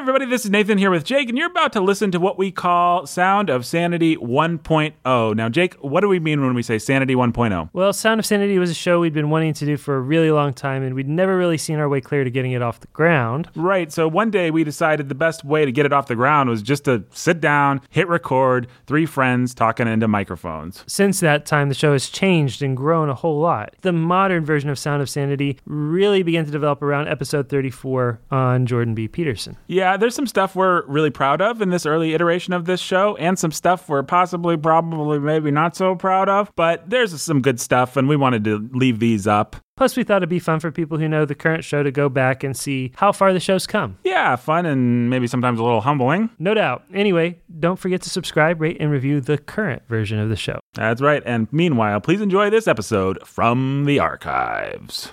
everybody, this is Nathan here with Jake, and you're about to listen to what we call Sound of Sanity 1.0. Now, Jake, what do we mean when we say Sanity 1.0? Well, Sound of Sanity was a show we'd been wanting to do for a really long time, and we'd never really seen our way clear to getting it off the ground. Right, so one day we decided the best way to get it off the ground was just to sit down, hit record, three friends talking into microphones. Since that time, the show has changed and grown a whole lot. The modern version of Sound of Sanity really began to develop around episode 34 on Jordan B. Peterson. Yeah, there's some stuff we're really proud of in this early iteration of this show, and some stuff we're possibly, probably, maybe not so proud of, but there's some good stuff, and we wanted to leave these up. Plus, we thought it'd be fun for people who know the current show to go back and see how far the show's come. Yeah, fun and maybe sometimes a little humbling. No doubt. Anyway, don't forget to subscribe, rate, and review the current version of the show. That's right, and meanwhile, please enjoy this episode from the archives.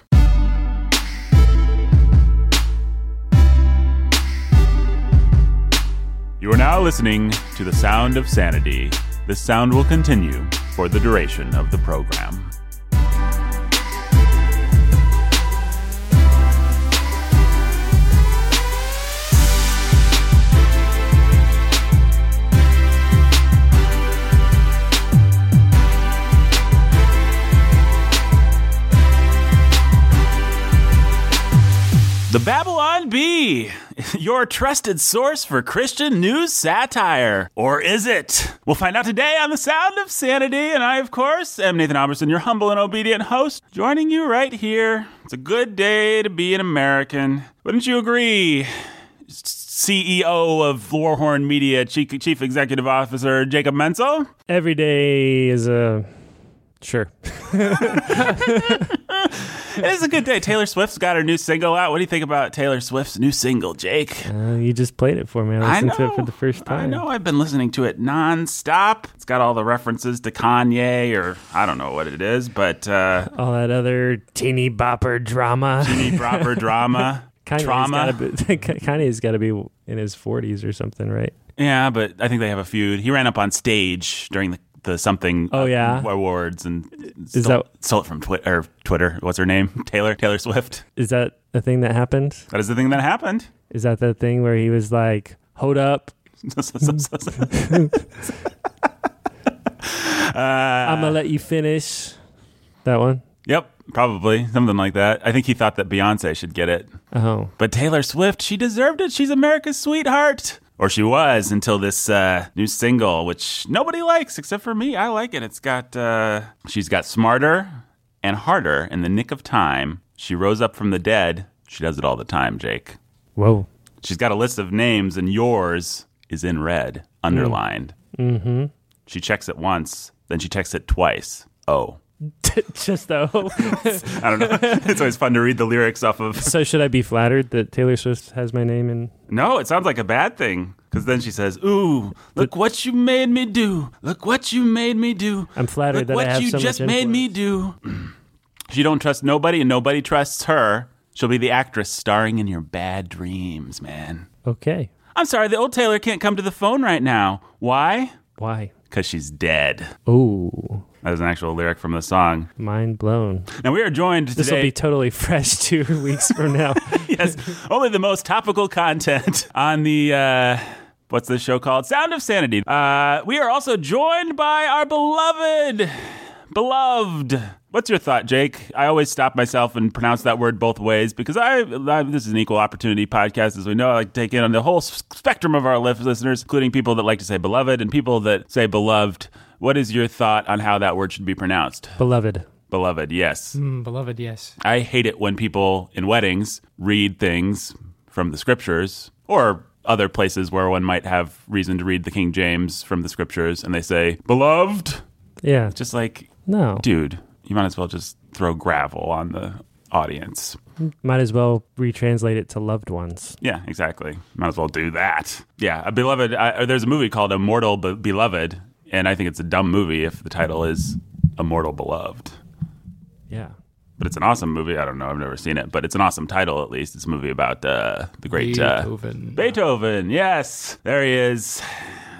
You are now listening to The Sound of Sanity. This sound will continue for the duration of the program. The Babylon Bee, your trusted source for Christian news satire. Or is it? We'll find out today on The Sound of Sanity. And I, of course, am Nathan Alberson, your humble and obedient host, joining you right here. It's a good day to be an American. Wouldn't you agree? CEO of Warhorn Media, Chief, Chief Executive Officer Jacob Menzel. Every day is a. Sure. It is a good day. Taylor Swift's got her new single out. What do you think about Taylor Swift's new single, Jake? Uh, you just played it for me. I listened to it for the first time. I know. I've been listening to it nonstop. It's got all the references to Kanye, or I don't know what it is, but uh, All that other teeny bopper drama. teeny proper drama, Kanye's trauma. Gotta be, Kanye's got to be in his 40s or something, right? Yeah, but I think they have a feud. He ran up on stage during the, the something Oh, uh, yeah? awards and Is stole, that- stole it from Twi- or Twitter. What's her name? Taylor Taylor Swift. Is that a thing that happened? That is the thing that happened. Is that the thing where he was like, hold up, I'm going to let you finish? That one? Yep, probably something like that. I think he thought that Beyonce should get it. Oh. But Taylor Swift, she deserved it. She's America's sweetheart. Or she was until this uh, new single, which nobody likes except for me. I like it. It's got, uh, she's got smarter and harder in the nick of time. She rose up from the dead. She does it all the time, Jake. Whoa. She's got a list of names, and yours is in red, underlined. Mm-hmm. She checks it once, then she checks it twice. Oh. Just though. I don't know. it's always fun to read the lyrics off of so should I be flattered that Taylor Swift has my name in? No, it sounds like a bad thing. Because then she says, Ooh, look what you made me do. Look what you made me do. I'm flattered Look that I what have you so much just made me do. she don't trust nobody and nobody trusts her. She'll be the actress starring in your bad dreams, man. Okay. I'm sorry, the old Taylor can't come to the phone right now. Why? Why? Because she's dead. Oh, That is an actual lyric from the song. mind blown. Now we are joined This will today. be totally fresh two weeks from now. yes, only the most topical content on the uh what's this show called? Sound of Sanity. Uh we are also joined by our beloved beloved What's your thought, Jake? I always stop myself and pronounce that word both ways because I, I this is an equal opportunity podcast, as we know. I like to take in on the whole spectrum of our listeners, including people that like to say beloved and people that say beloved. What is your thought on how that word should be pronounced? Beloved. Beloved, yes. Mm, beloved, yes. I hate it when people in weddings read things from the scriptures or other places where one might have reason to read the King James from the scriptures and they say, beloved. Yeah. Just like, No. dude, you might as well just throw gravel on the audience. Might as well retranslate it to loved ones. Yeah, exactly. Might as well do that. Yeah, a beloved. I, there's a movie called Immortal Be- Beloved, and I think it's a dumb movie if the title is Immortal Beloved. Yeah. But it's an awesome movie. I don't know. I've never seen it, but it's an awesome title at least. It's a movie about uh, the great uh, Beethoven. Beethoven. Yes, there he is.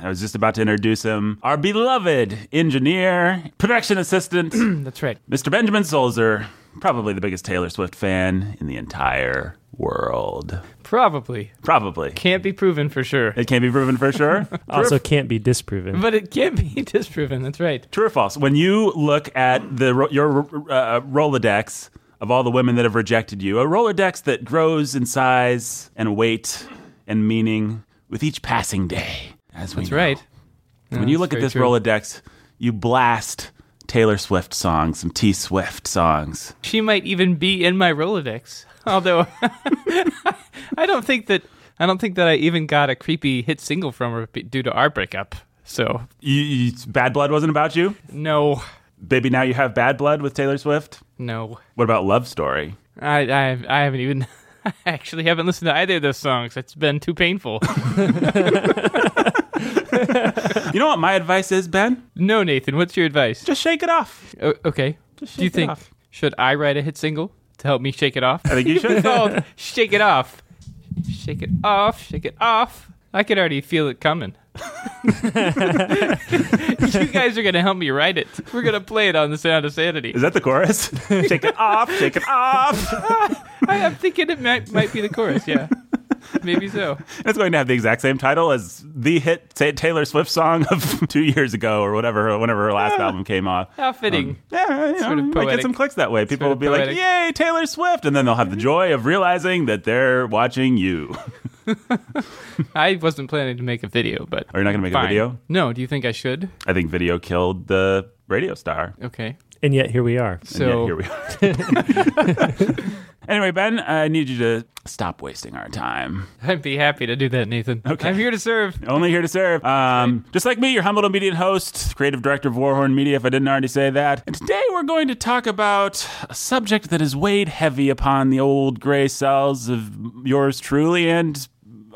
I was just about to introduce him. Our beloved engineer, production assistant, That's right. Mr. Benjamin Solzer, probably the biggest Taylor Swift fan in the entire world? Probably. Probably. Can't be proven for sure. It can't be proven for sure. Also, can't be disproven. But it can't be disproven. That's right. True or false? When you look at the your uh, Rolodex of all the women that have rejected you, a Rolodex that grows in size and weight and meaning with each passing day. As we That's know. right. When you look at this true. Rolodex, you blast Taylor Swift songs, some T Swift songs. She might even be in my Rolodex. Although I don't think that I don't think that I even got a creepy hit single from her due to our breakup. So You, you, Bad Blood wasn't about you? no, Baby, now you have Bad Blood with Taylor Swift? no, What about Love Story? I I, I haven't even. I actually haven't listened to either of those songs. It's been too painful. You know what my advice is, Ben? no, Nathan, what's your advice? Just shake it off. O- okay. Do you it think off. should I write a hit single to help me shake it off? I think you should. Called "Shake It Off." Shake it off, shake it off. I can already feel it coming. you guys are gonna help me write it. We're gonna play it on the Sound of Sanity. Is that the chorus? shake it off, shake it off. I, am thinking it might might be the chorus. Yeah, maybe so. It's going to have the exact same title as the hit Taylor Swift song of two years ago or whatever, whenever her last album came off. How um, fitting. Yeah, you know, Sort of might get some clicks that way. People Sort will of be like, "Yay, Taylor Swift!" and then they'll have the joy of realizing that they're watching you. I wasn't planning to make a video, but Are you not going to make fine. a video? No. Do you think I should? I think video killed the radio star. Okay. and yet here we are. And So yet here we are. Anyway, Ben, I need you to stop wasting our time. I'd be happy to do that, Nathan. Okay. I'm here to serve. Only here to serve. Um, just like me, your humble and obedient host, creative director of Warhorn Media, if I didn't already say that. And today we're going to talk about a subject that has weighed heavy upon the old gray cells of yours truly and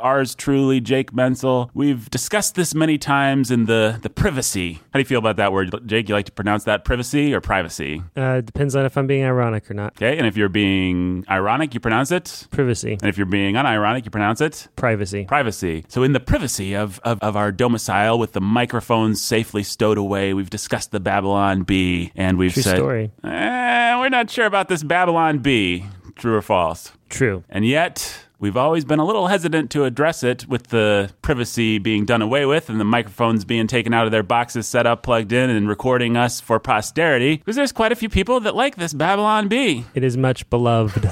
ours truly, Jake Menzel. We've discussed this many times in the, the privacy. How do you feel about that word, Jake? You like to pronounce that privacy or privacy? Uh, it depends on if I'm being ironic or not. Okay, and if you're being ironic, you pronounce it. Privacy, And if you're being unironic, you pronounce it privacy. privacy. So, in the privacy of, of, of our domicile with the microphones safely stowed away, we've discussed the Babylon Bee and we've True said, story. "Eh, we're not sure about this Babylon Bee. True or false? True. And yet, we've always been a little hesitant to address it with the privacy being done away with and the microphones being taken out of their boxes, set up, plugged in, and recording us for posterity. Because there's quite a few people that like this Babylon Bee. It is much beloved.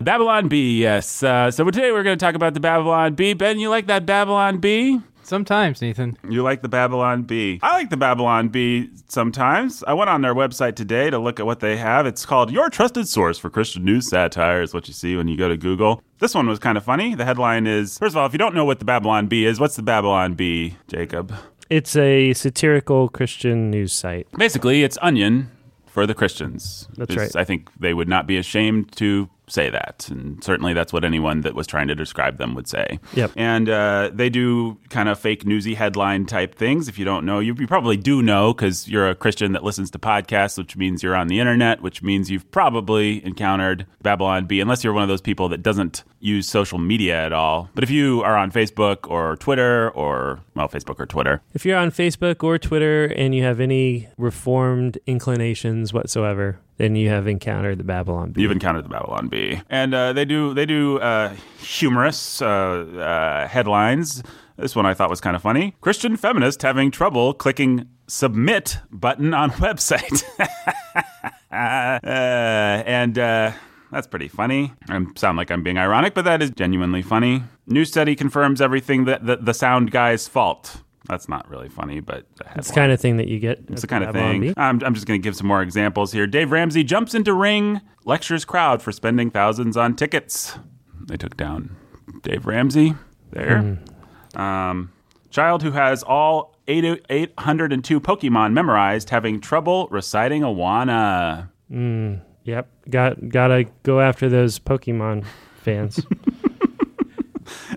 Babylon Bee, yes. Uh, so today we're going to talk about the Babylon Bee. Ben, you like that Babylon Bee? Sometimes, Nathan. You like the Babylon Bee. I like the Babylon Bee sometimes. I went on their website today to look at what they have. It's called Your Trusted Source for Christian News Satire, is what you see when you go to Google. This one was kind of funny. The headline is First of all, if you don't know what the Babylon Bee is, what's the Babylon Bee, Jacob? It's a satirical Christian news site. Basically, it's Onion for the Christians. That's It's- right. I think they would not be ashamed to say that. And certainly that's what anyone that was trying to describe them would say. Yep. And uh, they do kind of fake newsy headline type things. If you don't know, you, you probably do know because you're a Christian that listens to podcasts, which means you're on the internet, which means you've probably encountered Babylon Bee, unless you're one of those people that doesn't use social media at all. But if you are on Facebook or Twitter or, well, Facebook or Twitter, If you're on Facebook or Twitter and you have any reformed inclinations whatsoever, then you have encountered the Babylon Bee. You've encountered the Babylon Bee, and uh, they do they do uh, humorous uh, uh, headlines. This one I thought was kind of funny. Christian feminist having trouble clicking submit button on website, uh, and uh, that's pretty funny. I sound like I'm being ironic, but that is genuinely funny. New study confirms everything that the, the sound guy's fault. That's not really funny, but It's the kind of thing that you get. it's the kind of thing. I'm, I'm just going to give some more examples here. Dave Ramsey jumps into ring, lectures crowd for spending thousands on tickets. They took down Dave Ramsey there. Um, child who has all eight, 802 Pokemon memorized having trouble reciting Awana. Yep. Got gotta go after those Pokemon fans.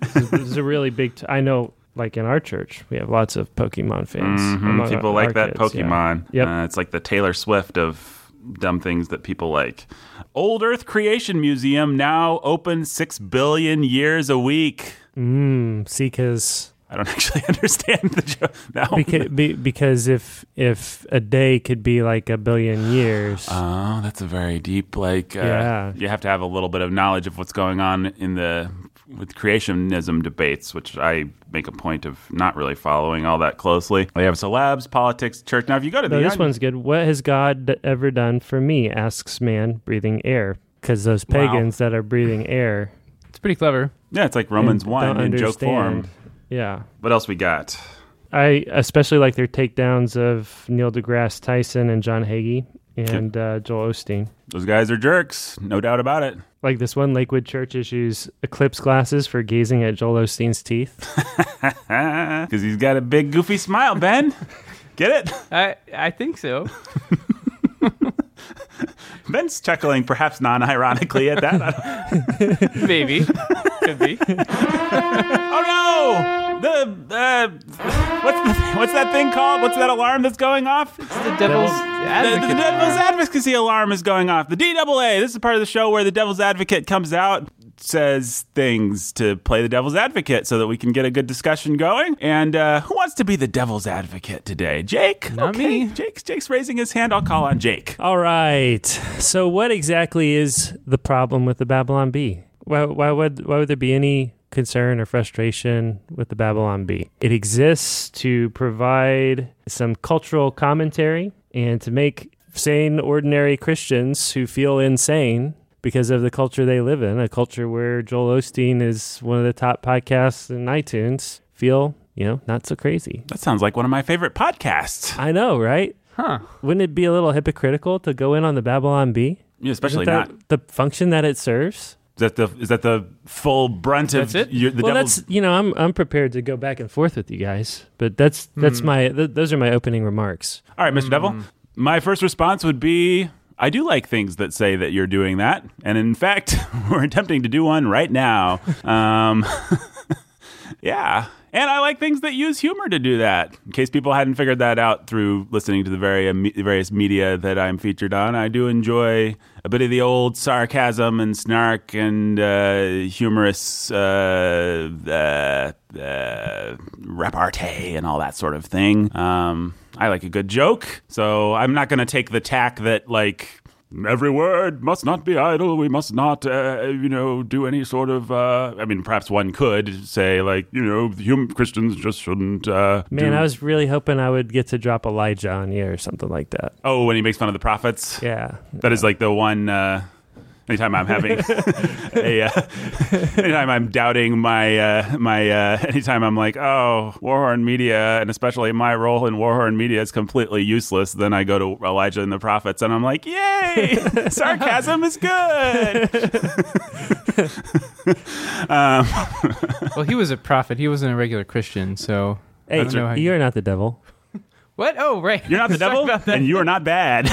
this, is, this is a really big. T- I know, like in our church, we have lots of Pokemon fans. Mhm, People like that kids, yeah. Yep. Uh, it's like the Taylor Swift of dumb things that people like. Old Earth Creation Museum now open six billion years a week. Mm, see, because I don't actually understand the joke. No. Because, be, because if if a day could be like a billion years, Oh, that's a very deep, like, uh, Yeah. you have to have a little bit of knowledge of what's going on in the with creationism debates, which I make a point of not really following all that closely. We have celebs, politics, church. Now, if you go to no, the this Onion- one's good. What has God ever done for me? Asks man breathing air. Because those Wow. pagans that are breathing air It's pretty clever. yeah, it's like Romans and one in joke form. Yeah. What else we got? I especially like their takedowns of Neil deGrasse Tyson and John Hagee and uh, Joel Osteen. Those guys are jerks, no doubt about it. Like this one, Lakewood Church issues eclipse glasses for gazing at Joel Osteen's teeth. Because he's got a big goofy smile, Ben. Get it? I I think so. Ben's chuckling, perhaps non-ironically at that. Maybe. Could be. oh no! The uh, what's the, what's that thing called? What's that alarm that's going off? It's the devil's The, the advocate. devil's advocacy alarm is going off. The DAA. This is part of the show where the devil's advocate comes out, says things to play the devil's advocate, so that we can get a good discussion going. And uh, who wants to be the devil's advocate today? Jake. Not okay. me. Jake's Jake's raising his hand. I'll call on Jake. All right. So, what exactly is the problem with the Babylon Bee? Why, why would why would there be any concern or frustration with the Babylon Bee? It exists to provide some cultural commentary and to make sane, ordinary Christians who feel insane because of the culture they live in, a culture where Joel Osteen is one of the top podcasts in iTunes, feel you know not so crazy. That sounds like one of my favorite podcasts. I know, right? Huh. Wouldn't it be a little hypocritical to go in on the Babylon Bee? Yeah, especially not. the function that it serves. Is that the is that the full brunt of That's it? Your, the devil? well, devil's? that's you know I'm I'm prepared to go back and forth with you guys, but that's that's my th- those are my opening remarks. All right, Mr. Devil. My first response would be I do like things that say that you're doing that. And in fact, we're attempting to do one right now. Um, yeah. And I like things that use humor to do that. In case people hadn't figured that out through listening to the very, um, various media that I'm featured on, I do enjoy a bit of the old sarcasm and snark and uh, humorous uh, uh, uh, repartee and all that sort of thing. Um, I like a good joke, so I'm not going to take the tack that, like, Every word must not be idle. We must not, uh, you know, do any sort of. Uh, I mean, perhaps one could say, like, you know, hum- Christians just shouldn't. Uh, Man, do- I was really hoping I would get to drop Elijah on you or something like that. Oh, when he makes fun of the prophets. Yeah, That is like the one. Anytime I'm having a, uh, anytime I'm doubting my uh, my, uh, anytime I'm like, oh, Warhorn Media, and especially my role in Warhorn Media is completely useless. Then I go to Elijah and the Prophets, and I'm like, yay, sarcasm is good. um, Well, he was a prophet. He wasn't a regular Christian, so hey, I don't know how you're not the devil. What? Oh, right. You're not the devil, and you are not bad.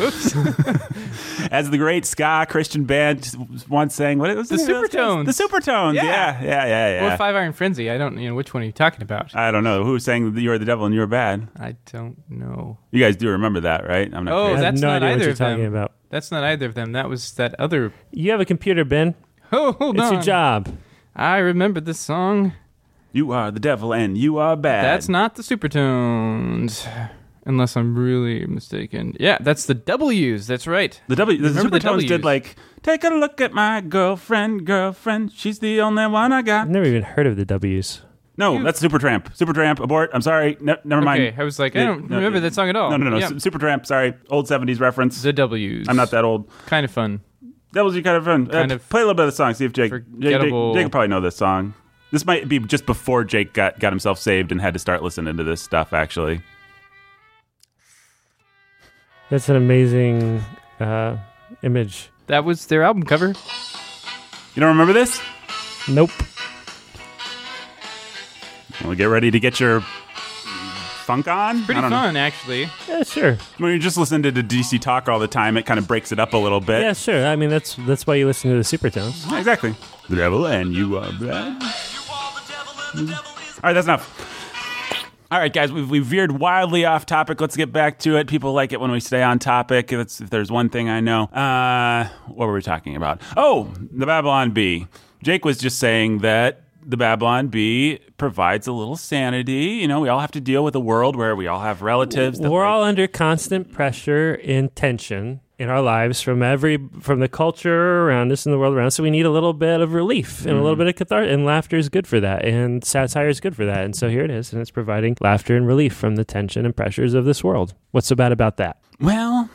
Oops. As the great ska Christian band once sang, what was The name of? Supertones. The Supertones. Yeah. Yeah, yeah, yeah, yeah. Or Five Iron Frenzy. I don't you know which one are you talking about. I don't know who sang that you are the devil and you are bad. I don't know. You guys do remember that, right? I'm not. Oh, I crazy. have that's no not idea what either you're of them. talking about. That's not either of them. That was that other. You have a computer, Ben. Oh, hold It's on. your job. I remember this song. You are the devil and you are bad. That's not the Supertones, unless I'm really mistaken. Yeah, that's the W's. That's right. the W. The Remember the Supertones did like, take a look at my girlfriend, girlfriend. She's the only one I got. I've never even heard of the W's. No, You- that's Supertramp. Supertramp, abort. I'm sorry. Ne- never mind. Okay, I was like, I Yeah, don't no, remember no, that song at all. No, no, no. Yeah. Su- Supertramp. Sorry, old '70s reference. The W's. I'm not that old. kind of fun. That was your kind of fun. Kind uh, of play a little bit of the song. See if Jake. Jake, Jake, forgettable- Jake will probably know this song. This might be just before Jake got got himself saved and had to start listening to this stuff. Actually, That's an amazing uh, image. That was their album cover. you don't remember this? Nope. Well, get ready to get your funk on. Pretty I don't know. fun, actually. Yeah, sure. When you just listen to the DC talk all the time, it kind of breaks it up a little bit. Yeah, sure. I mean, that's that's why you listen to the Supertones. Exactly. The devil and you are bad. All right, that's enough. All right, guys, we've, we've veered wildly off topic. Let's get back to it. People like it when we stay on topic. That's, if there's one thing I know. Uh, what were we talking about? Oh, the Babylon Bee. Jake was just saying that the Babylon Bee provides a little sanity. You know, we all have to deal with a world where we all have relatives. that We're all under constant pressure and tension in our lives from every from the culture around us and the world around us. So we need a little bit of relief and a little bit of catharsis. And laughter is good for that, and satire is good for that. And so here it is, and it's providing laughter and relief from the tension and pressures of this world. What's so bad about that? Well,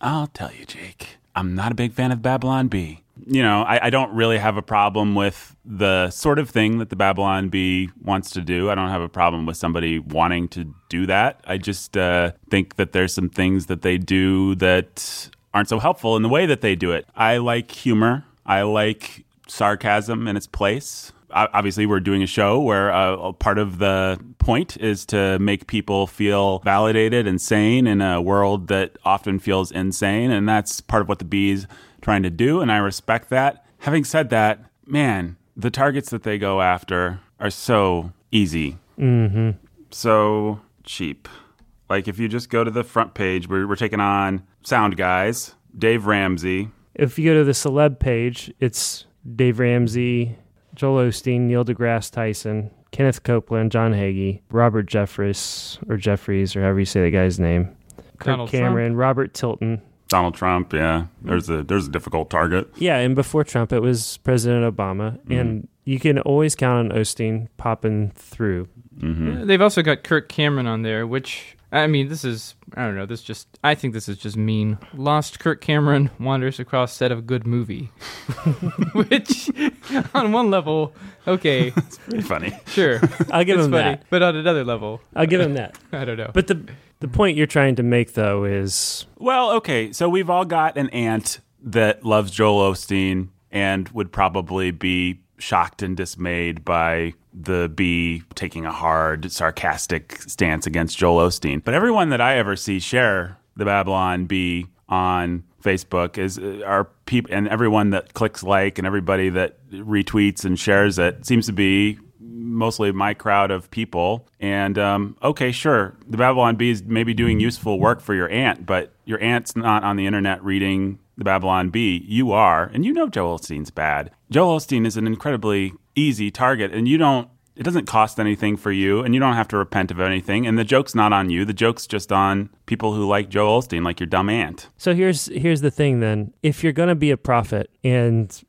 I'll tell you, Jake. I'm not a big fan of Babylon Bee. You know, I, I don't really have a problem with the sort of thing that the Babylon Bee wants to do. I don't have a problem with somebody wanting to do that. I just uh, think that there's some things that they do that aren't so helpful in the way that they do it. I like humor. I like sarcasm in its place. Obviously, we're doing a show where uh, a part of the point is to make people feel validated and sane in a world that often feels insane. And that's part of what the bees trying to do. And I respect that. Having said that, man, the targets that they go after are so easy. Mm-hmm. So cheap. Like if you just go to the front page, we're, we're taking on Sound Guys, Dave Ramsey, If you go to the celeb page, it's Dave Ramsey, Joel Osteen, Neil deGrasse Tyson, Kenneth Copeland, John Hagee, Robert Jeffries, or Jeffries, or however you say the guy's name, Kirk Donald Trump. Cameron, Robert Tilton. Donald Trump, yeah. There's a there's a difficult target. Yeah, and before Trump, it was President Obama, and you can always count on Osteen popping through. Mm-hmm. They've also got Kirk Cameron on there, which I mean, this is I don't know. This just I think this is just mean. Lost Kirk Cameron wanders across set of good movie, which on one level, okay, it's Pretty funny. sure, I'll give it's him funny, that. but on another level, I'll give him that. I don't know. But the the point you're trying to make, though, is Well, okay, so we've all got an aunt that loves Joel Osteen and would probably be shocked and dismayed by the bee taking a hard, sarcastic stance against Joel Osteen. But everyone that I ever see share the Babylon bee on Facebook is uh, are people, and everyone that clicks like and everybody that retweets and shares it seems to be mostly my crowd of people. And um, okay, sure, the Babylon Bee is maybe doing useful work for your aunt, but your aunt's not on the internet reading the Babylon Bee. You are, and you know Joel Osteen's bad. Joel Osteen is an incredibly easy target, and you don't. It doesn't cost anything for you, and you don't have to repent of anything. And the joke's not on you. The joke's just on people who like joe Osteen, like your dumb aunt. so. Here's here's the thing. Then, if you're going to be a prophet, and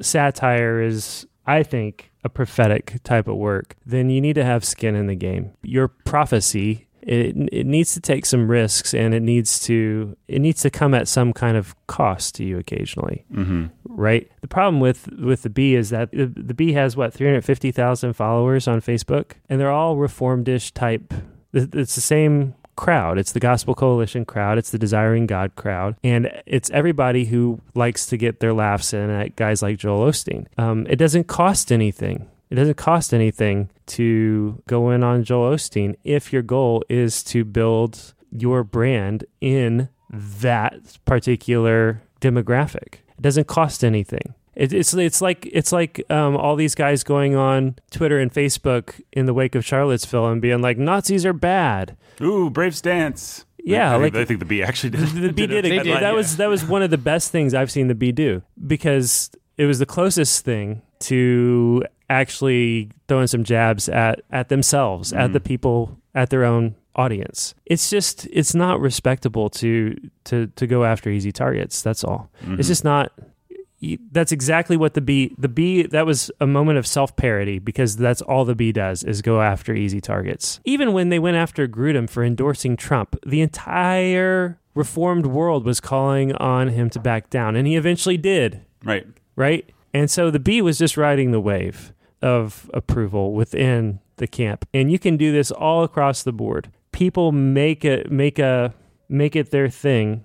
satire is, I think, a prophetic type of work, then you need to have skin in the game. Your prophecy. It, it needs to take some risks and it needs to it needs to come at some kind of cost to you occasionally Mm-hmm. right? The problem with with the bee is that the, the bee has what three hundred fifty thousand followers on Facebook, and they're all reformed-ish type. It's the same crowd. It's the Gospel Coalition crowd. It's the Desiring God crowd, and it's everybody who likes to get their laughs in at guys like Joel Osteen. Um, it doesn't cost anything. It doesn't cost anything to go in on Joel Osteen if your goal is to build your brand in that particular demographic. It doesn't cost anything. It, it's it's like it's like um, all these guys going on Twitter and Facebook in the wake of Charlottesville and being like Nazis are bad. Ooh, brave stance. Yeah, I, like- think, I think the B actually did. The bee did a it. Did, that headline, was that was one of the best things I've seen the B do because it was the closest thing to actually throwing some jabs at at themselves, at the mm. people, at their own audience. It's just it's not respectable to to to go after easy targets. That's all. It's mm-hmm. just not. That's exactly what the bee the bee that was a moment of self parody because that's all the bee does is go after easy targets. Even when they went after Grudem for endorsing Trump, the entire reformed world was calling on him to back down, and he eventually did Right. right? And so the bee was just riding the wave of approval within the camp. And you can do this all across the board. People make it make a make it their thing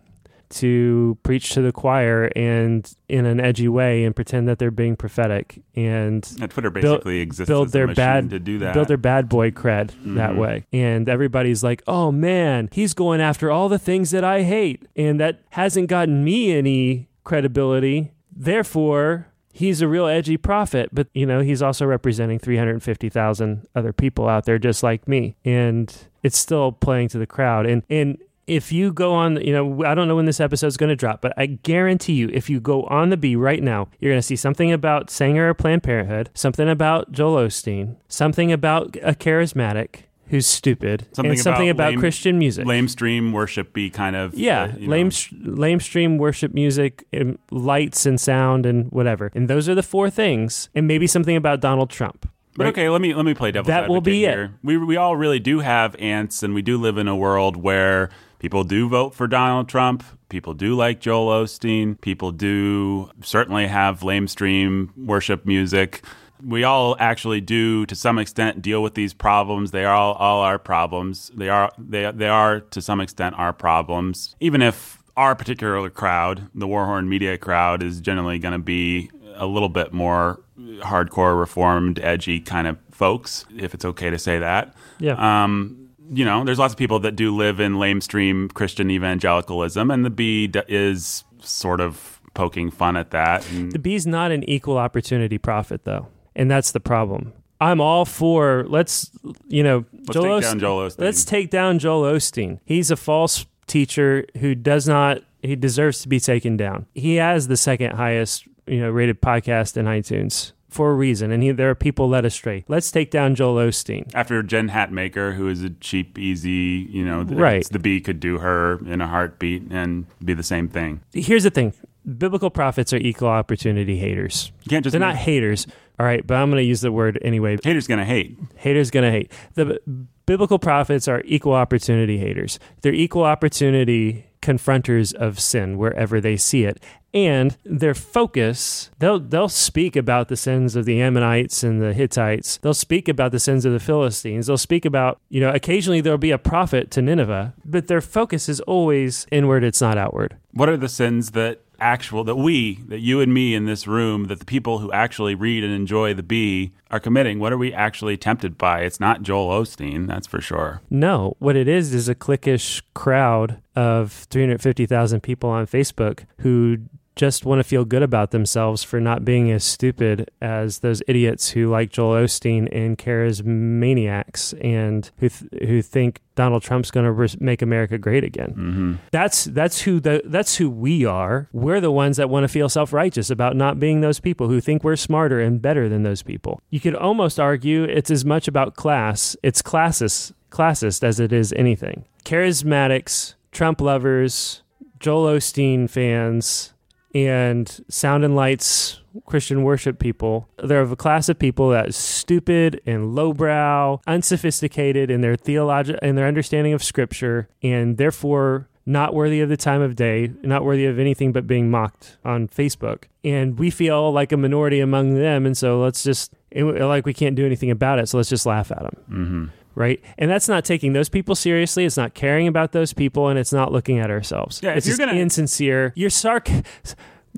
to preach to the choir and in an edgy way and pretend that they're being prophetic and Twitter Build- basically exists build their bad to do that. build their bad boy cred that Mhm. way. And everybody's like, "Oh man, he's going after all the things that I hate." And that hasn't gotten me any credibility. Therefore, he's a real edgy prophet, but you know, he's also representing 350,000 other people out there just like me. And it's still playing to the crowd. And and if you go on, you know, I don't know when this episode is going to drop, but I guarantee you, if you go on the B right now, you're going to see something about Sanger of Planned Parenthood, something about Joel Osteen, something about a charismatic who's stupid, Something and something about about, lame- Christian music. Lame stream worship be kind of Yeah, uh, lame, know. sh- lame stream worship music, and lights and sound and whatever. And those are the four things, and maybe something about Donald Trump. But right? okay, let me let me play devil's That will advocate be it. We we all really do have aunts, and we do live in a world where people do vote for Donald Trump. People do like Joel Osteen. People do certainly have lame stream worship music. We all actually do, to some extent, deal with these problems. They are all, all our problems. They are they they are to some extent our problems. Even if our particular crowd, the Warhorn Media crowd, is generally going to be a little bit more hardcore, reformed, edgy kind of folks, if it's okay to say that. Yeah. Um, you know, there's lots of people that do live in lamestream Christian evangelicalism, and the B is sort of poking fun at that. And The B's not an equal opportunity prophet, though, and that's the problem. I'm all for let's you know let's Joel take Ost- down Joel Osteen. let's take down Joel Osteen. He's a false teacher who does not he deserves to be taken down. He has the second highest you know rated podcast in iTunes for a reason, and he, there are people led astray. Let's take down Joel Osteen. After Jen Hatmaker, who is a cheap, easy, you know, Right. the B could do her in a heartbeat and be the same thing. Here's the thing: biblical prophets are equal opportunity haters. You can't just They're not haters, all right. But I'm going to use the word anyway. haters gonna hate. haters gonna hate the biblical prophets are equal opportunity haters they're equal opportunity confronters of sin wherever they see it and their focus they'll they'll speak about the sins of the ammonites and the hittites they'll speak about the sins of the philistines they'll speak about you know occasionally there'll be a prophet to nineveh but their focus is always inward it's not outward What are the sins that actual that we, that you and me in this room, that the people who actually read and enjoy the B are committing? What are we actually tempted by? It's not Joel Osteen, that's for sure. No, what it is is a cliquish crowd of 350,000 people on Facebook who just want to feel good about themselves for not being as stupid as those idiots who like Joel Osteen and charismaniacs and who th- who think Donald Trump's going to res- make America great again. Mm-hmm. That's that's who the that's who we are. We're the ones that want to feel self-righteous about not being those people who think we're smarter and better than those people. You could almost argue it's as much about class, it's classist classist as it is anything. Charismatics, Trump lovers, Joel Osteen fans, and Sound and Lights Christian worship people. They're of a class of people that is stupid and lowbrow, unsophisticated in their theology in their understanding of scripture, and therefore not worthy of the time of day, not worthy of anything but being mocked on Facebook. And we feel like a minority among them, and so let's just like we can't do anything about it, so let's just laugh at them Mm-hmm. Right? And that's not taking those people seriously. It's not caring about those people, and it's not looking at ourselves. Yeah, if it's you're gonna- insincere. Your sarc,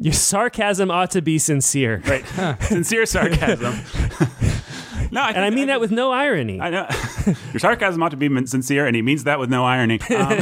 your sarcasm ought to be sincere, Right. Sincere sarcasm. no, I and I mean that with no irony. I know your sarcasm ought to be sincere, and he means that with no irony. Um,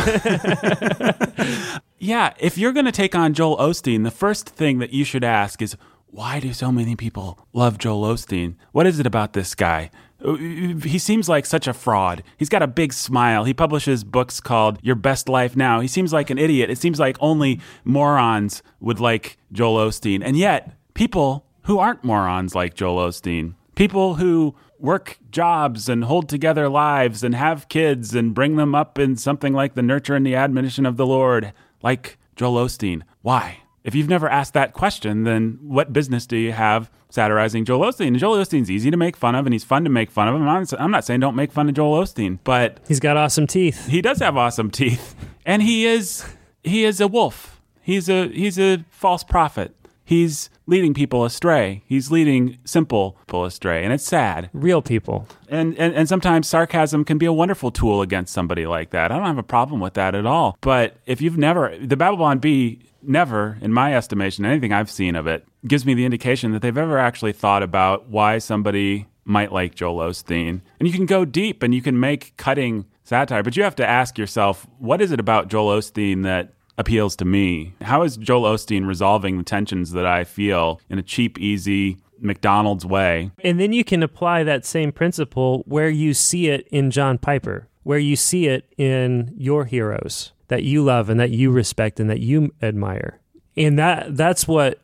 yeah, if you're going to take on Joel Osteen, the first thing that you should ask is why do so many people love Joel Osteen? What is it about this guy? Uh, He seems like such a fraud. He's got a big smile. He publishes books called Your Best Life Now. He seems like an idiot. It seems like only morons would like Joel Osteen. And yet, people who aren't morons like Joel Osteen, people who work jobs and hold together lives and have kids and bring them up in something like the nurture and the admonition of the Lord, like Joel Osteen. Why? If you've never asked that question, then what business do you have satirizing Joel Osteen? And Joel Osteen's easy to make fun of and he's fun to make fun of. I'm not, I'm not saying don't make fun of Joel Osteen, but He's got awesome teeth. he does have awesome teeth. And he is he is a wolf. He's a he's a false prophet. He's leading people astray. He's leading simple people astray, and it's sad. Real people. And, and and sometimes sarcasm can be a wonderful tool against somebody like that. I don't have a problem with that at all. But if you've never the Babylon Bee never, in my estimation, anything I've seen of it gives me the indication that they've ever actually thought about why somebody might like Joel Osteen. And you can go deep and you can make cutting satire, but you have to ask yourself, what is it about Joel Osteen that appeals to me? How is Joel Osteen resolving the tensions that I feel in a cheap, easy McDonald's way? And then you can apply that same principle where you see it in John Piper, where you see it in your heroes. that you love and that you respect and that you admire. And that that's what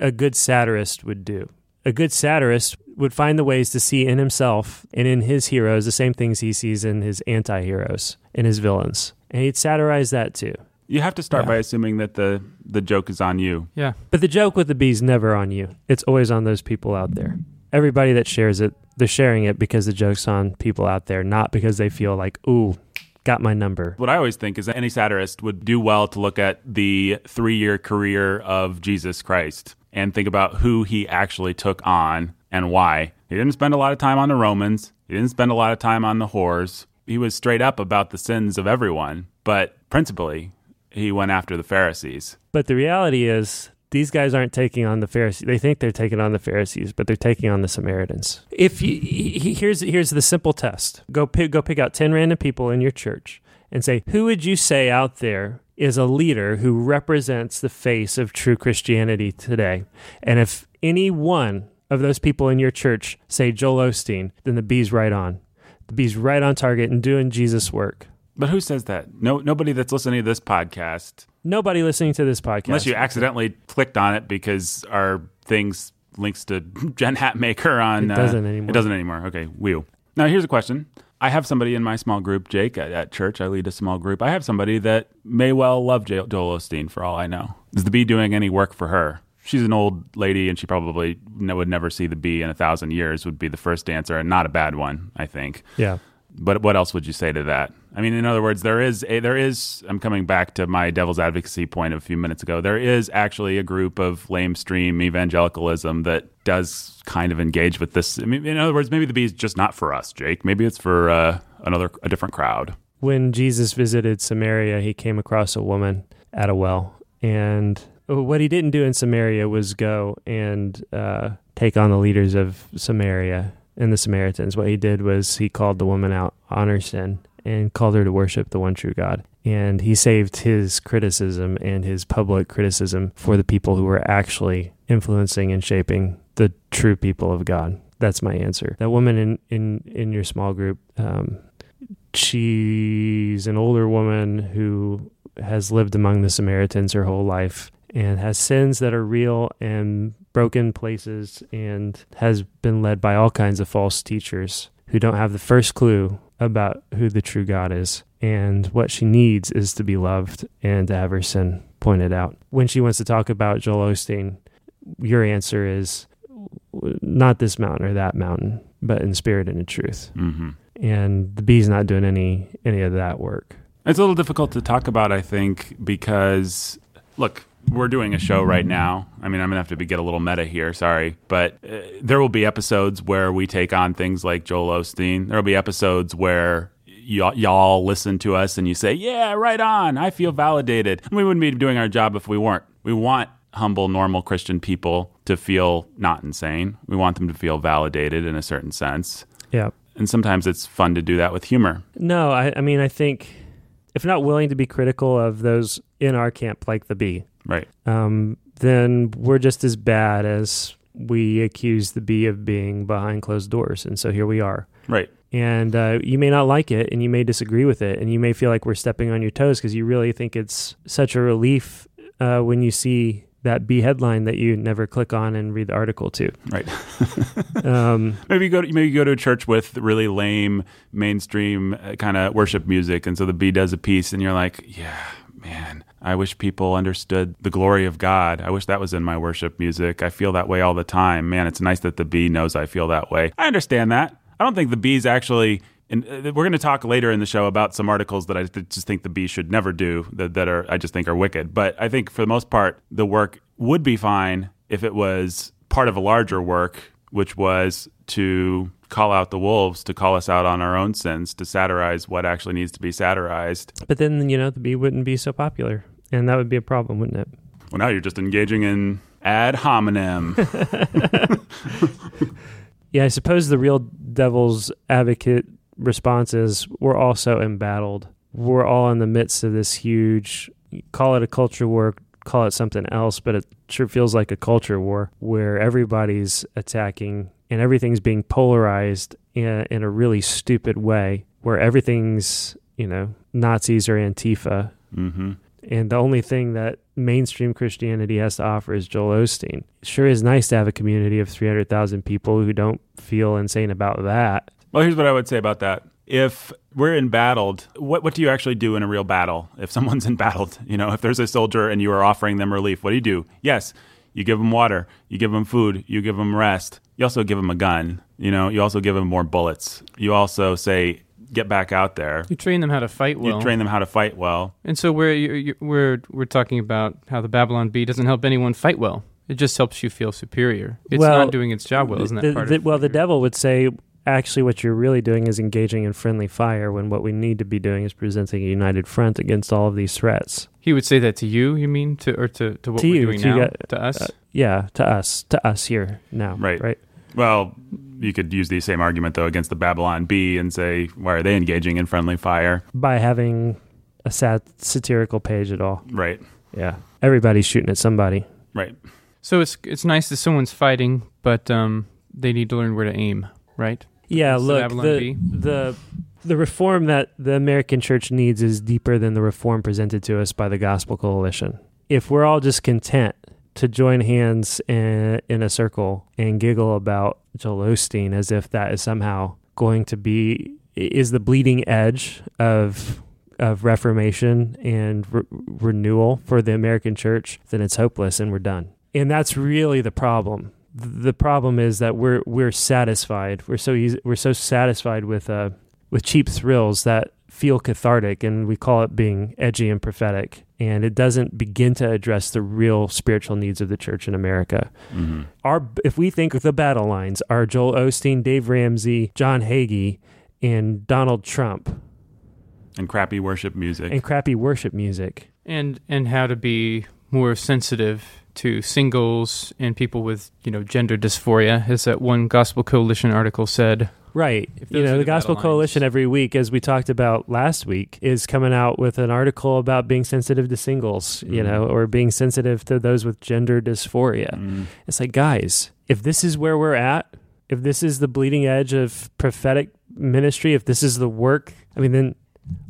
a good satirist would do. A good satirist would find the ways to see in himself and in his heroes the same things he sees in his anti-heroes and his villains. And he'd satirize that too. You have to start Yeah. by assuming that the the joke is on you. Yeah. But the joke with the bee's never on you. It's always on those people out there. Everybody that shares it, they're sharing it because the joke's on people out there, not because they feel like, ooh, got my number. What I always think is that any satirist would do well to look at the three year career of Jesus Christ and think about who he actually took on and why. He didn't spend a lot of time on the Romans, he didn't spend a lot of time on the whores. He was straight up about the sins of everyone, but principally, he went after the Pharisees. But the reality is, these guys aren't taking on the Pharisees. They think they're taking on the Pharisees, but they're taking on the Samaritans. If you he- he- here's here's the simple test: go pick go pick out ten random people in your church and say, who would you say out there is a leader who represents the face of true Christianity today? And if any one of those people in your church say Joel Osteen, then the bee's right on. The bee's right on target and doing Jesus work. But who says that? No, nobody that's listening to this podcast, Nobody listening to this podcast, unless you accidentally clicked on it because our things links to Jen Hatmaker on. It uh, doesn't anymore. It doesn't anymore. Okay, wheel. Now here's a question. I have somebody in my small group, Jake, at, at church. I lead a small group. I have somebody that may well love Jo- Joel Osteen for all I know. Is the bee doing any work for her? She's an old lady, and she probably would never see the bee in a thousand years. Would be the first answer, and not a bad one, I think. yeah. But what else would you say to that? I mean, in other words, there is a, there is. I'm coming back to my devil's advocacy point a few minutes ago. There is actually a group of lamestream evangelicalism that does kind of engage with this. I mean, in other words, maybe the bee is just not for us, Jake. Maybe it's for uh, another a different crowd. when Jesus visited Samaria, he came across a woman at a well. And what he didn't do in Samaria was go and uh, take on the leaders of Samaria and the Samaritans. What he did was he called the woman out on her sin and called her to worship the one true God. And he saved his criticism and his public criticism for the people who were actually influencing and shaping the true people of God. That's my answer. That woman in, in, in your small group, um, she's an older woman who has lived among the Samaritans her whole life and has sins that are real and broken places and has been led by all kinds of false teachers who don't have the first clue about who the true God is. And what she needs is to be loved and to have her sin pointed out. When she wants to talk about Joel Osteen, your answer is not this mountain or that mountain, but in spirit and in truth hmm and the bee's not doing any any of that work. It's a little difficult to talk about, I think, because look, we're doing a show right now. I mean, I'm gonna have to be, get a little meta here. Sorry, but uh, there will be episodes where we take on things like Joel Osteen. There will be episodes where. Y'all, y'all listen to us and you say, Yeah, right on. I feel validated. And we wouldn't be doing our job if we weren't. We want humble, normal Christian people to feel not insane. We want them to feel validated in a certain sense. Yeah. And sometimes it's fun to do that with humor. No, I, I mean I think if not willing to be critical of those in our camp like the bee, Right. um, then we're just as bad as we accuse the bee of being behind closed doors. And so here we are. Right. And uh, you may not like it and you may disagree with it and you may feel like we're stepping on your toes because you really think it's such a relief uh, when you see that bee headline that you never click on and read the article to. Right. Um, Maybe you go to, maybe you go to a church with really lame mainstream uh, kind of worship music, and so the bee does a piece, and you're like, yeah, man, I wish people understood the glory of God. I wish that was in my worship music. I feel that way all the time. Man, it's nice that the bee knows I feel that way. I understand that. I don't think the bees actually. And uh, we're going to talk later in the show about some articles that I just think the bee should never do that, that are I just think are wicked. But I think for the most part, the work would be fine if it was part of a larger work, which was to call out the wolves, to call us out on our own sins, to satirize what actually needs to be satirized. but then, you know, the bee wouldn't be so popular. And that would be a problem, wouldn't it? Well, now you're just engaging in ad hominem. Yeah, I suppose the real devil's advocate response is we're all so embattled. We're all in the midst of this huge, call it a culture war, call it something else, but it sure feels like a culture war where everybody's attacking and everything's being polarized in, in a really stupid way, where everything's, you know, Nazis or Antifa Mm-hmm. And the only thing that mainstream Christianity has to offer is Joel Osteen. It sure is nice to have a community of 300,000 people who don't feel insane about that. Well, here's what I would say about that. If we're embattled, what what do you actually do in a real battle? If someone's embattled, you know, if there's a soldier and you are offering them relief, what do you do? Yes, you give them water, you give them food, you give them rest. You also give them a gun. You know, you also give them more bullets. You also say, get back out there. You train them how to fight well. You train them how to fight well. And so we're you we're we're talking about how the Babylon Bee doesn't help anyone fight well. It just helps you feel superior. It's Well, not doing its job well, isn't that The- part the- of well, the devil would say, actually, what you're really doing is engaging in friendly fire when what we need to be doing is presenting a united front against all of these threats. He would say that to you, you mean, to or to, to what To we're you, doing to you now, got- to us. Uh, yeah, to us, to us here now. Right. Right. Well, you could use the same argument though against the Babylon Bee and say, why are they engaging in friendly fire? By having a sat- satirical page at all. Right. Yeah. Everybody's shooting at somebody. Right. so it's it's nice that someone's fighting, but um, they need to learn where to aim, right? Yeah, Against look, Babylon the, the the reform that the American church needs is deeper than the reform presented to us by the Gospel Coalition. If we're all just content to join hands in, in a circle and giggle about Joel Osteen as if that is somehow going to be is the bleeding edge of of reformation and re- renewal for the American church, then it's hopeless and we're done. And that's really the problem. The problem is that we're we're satisfied. We're so easy, we're so satisfied with uh with cheap thrills that feel cathartic and we call it being edgy and prophetic and it doesn't begin to address the real spiritual needs of the church in America. hmm Our if we think of the battle lines are Joel Osteen, Dave Ramsey, John Hagee, and Donald Trump And crappy worship music. and crappy worship music. and and how to be more sensitive to singles and people with you know gender dysphoria, as that one Gospel Coalition article said. Right. You know, the the Gospel lines. Coalition every week, as we talked about last week, is coming out with an article about being sensitive to singles, you Mhm. know, or being sensitive to those with gender dysphoria. Mm. It's like, guys, if this is where we're at, if this is the bleeding edge of prophetic ministry, if this is the work, I mean, then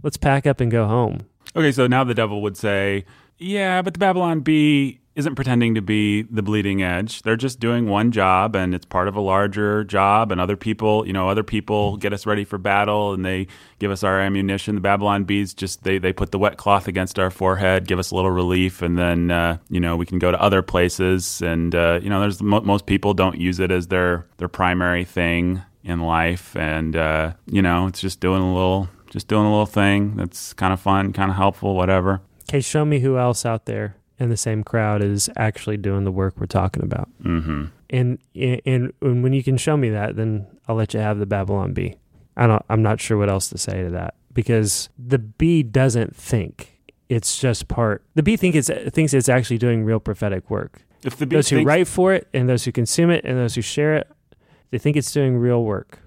let's pack up and go home. Okay, so now the devil would say, yeah, but the Babylon Bee isn't pretending to be the bleeding edge. They're just doing one job and it's part of a larger job and other people, you know, other people get us ready for battle and they give us our ammunition. The Babylon Bees just they they put the wet cloth against our forehead, give us a little relief and then uh, you know, we can go to other places and uh, you know, there's mo- most people don't use it as their their primary thing in life and uh, you know, it's just doing a little just doing a little thing that's kind of fun, kind of helpful, whatever. Okay, show me who else out there in the same crowd is actually doing the work we're talking about. Mm-hmm. and and, and when you can show me that, then I'll let you have the Babylon bee. I don't. I'm not sure what else to say to that because the bee doesn't think it's just part. The bee think it's thinks it's actually doing real prophetic work. If the bee Those who thinks- write for it and those who consume it and those who share it, they think it's doing real work.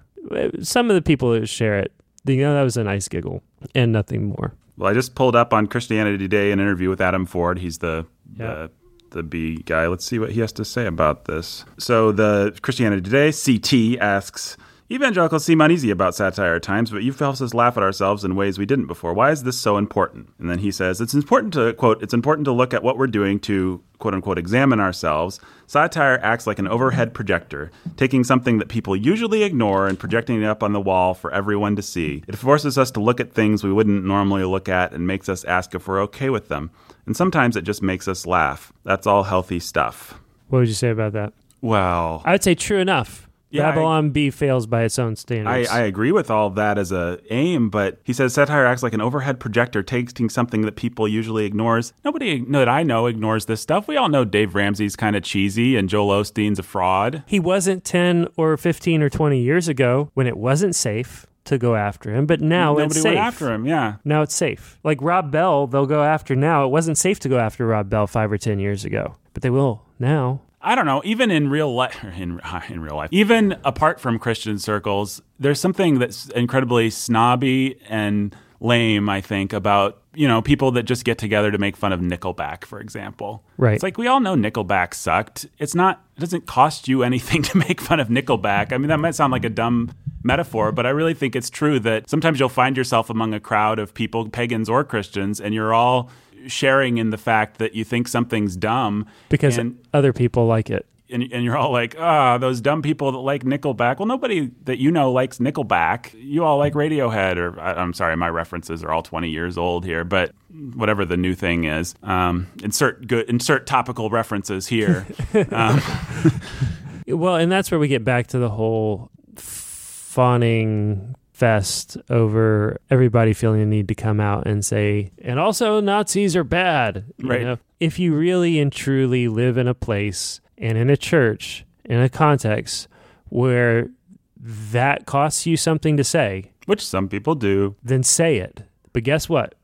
Some of the people who share it, you know, that was a nice giggle and nothing more. Well, I just pulled up on Christianity Today an interview with Adam Ford. He's the Yeah. the the Bee guy. Let's see what he has to say about this. So the Christianity Today CT asks. Evangelicals seem uneasy about satire at times, but you've helped us laugh at ourselves in ways we didn't before. Why is this so important? And then he says, It's important to, quote, it's important to look at what we're doing to, quote unquote, examine ourselves. Satire acts like an overhead projector, taking something that people usually ignore and projecting it up on the wall for everyone to see. It forces us to look at things we wouldn't normally look at and makes us ask if we're okay with them. And sometimes it just makes us laugh. That's all healthy stuff. What would you say about that? Well, I would say true enough. Yeah, Babylon Bee fails by its own I, standards. I agree with all that as a aim, but he says satire acts like an overhead projector, taking something that people usually ignores. Nobody that I know ignores this stuff. We all know Dave Ramsey's kind of cheesy and Joel Osteen's a fraud. he wasn't 10 or 15 or 20 years ago when it wasn't safe to go after him, but now Nobody it's safe. after him. Yeah, Now it's safe. Like Rob Bell, they'll go after now. It wasn't safe to go after Rob Bell 5 or 10 years ago, but they will now. I don't know. Even in real life, in in real life, even apart from Christian circles, there's something that's incredibly snobby and lame. I think about you know people that just get together to make fun of Nickelback, for example. Right. It's like we all know Nickelback sucked. It's not. It doesn't cost you anything to make fun of Nickelback. I mean, that might sound like a dumb metaphor, but I really think it's true that sometimes you'll find yourself among a crowd of people, pagans or Christians, and you're all sharing in the fact that you think something's dumb because and, other people like it. and, and you're all like, ah, those dumb people that like Nickelback. Well, nobody that you know likes Nickelback. You all like Radiohead, or I, I'm sorry, my references are all 20 years old here, but whatever the new thing is, um, insert good, insert topical references here. um, Well, and that's where we get back to the whole fawning fest over everybody feeling the need to come out and say, and also Nazis are bad. you Right. know? If you really and truly live in a place and in a church, in a context where that costs you something to say, which some people do. then say it. But guess what?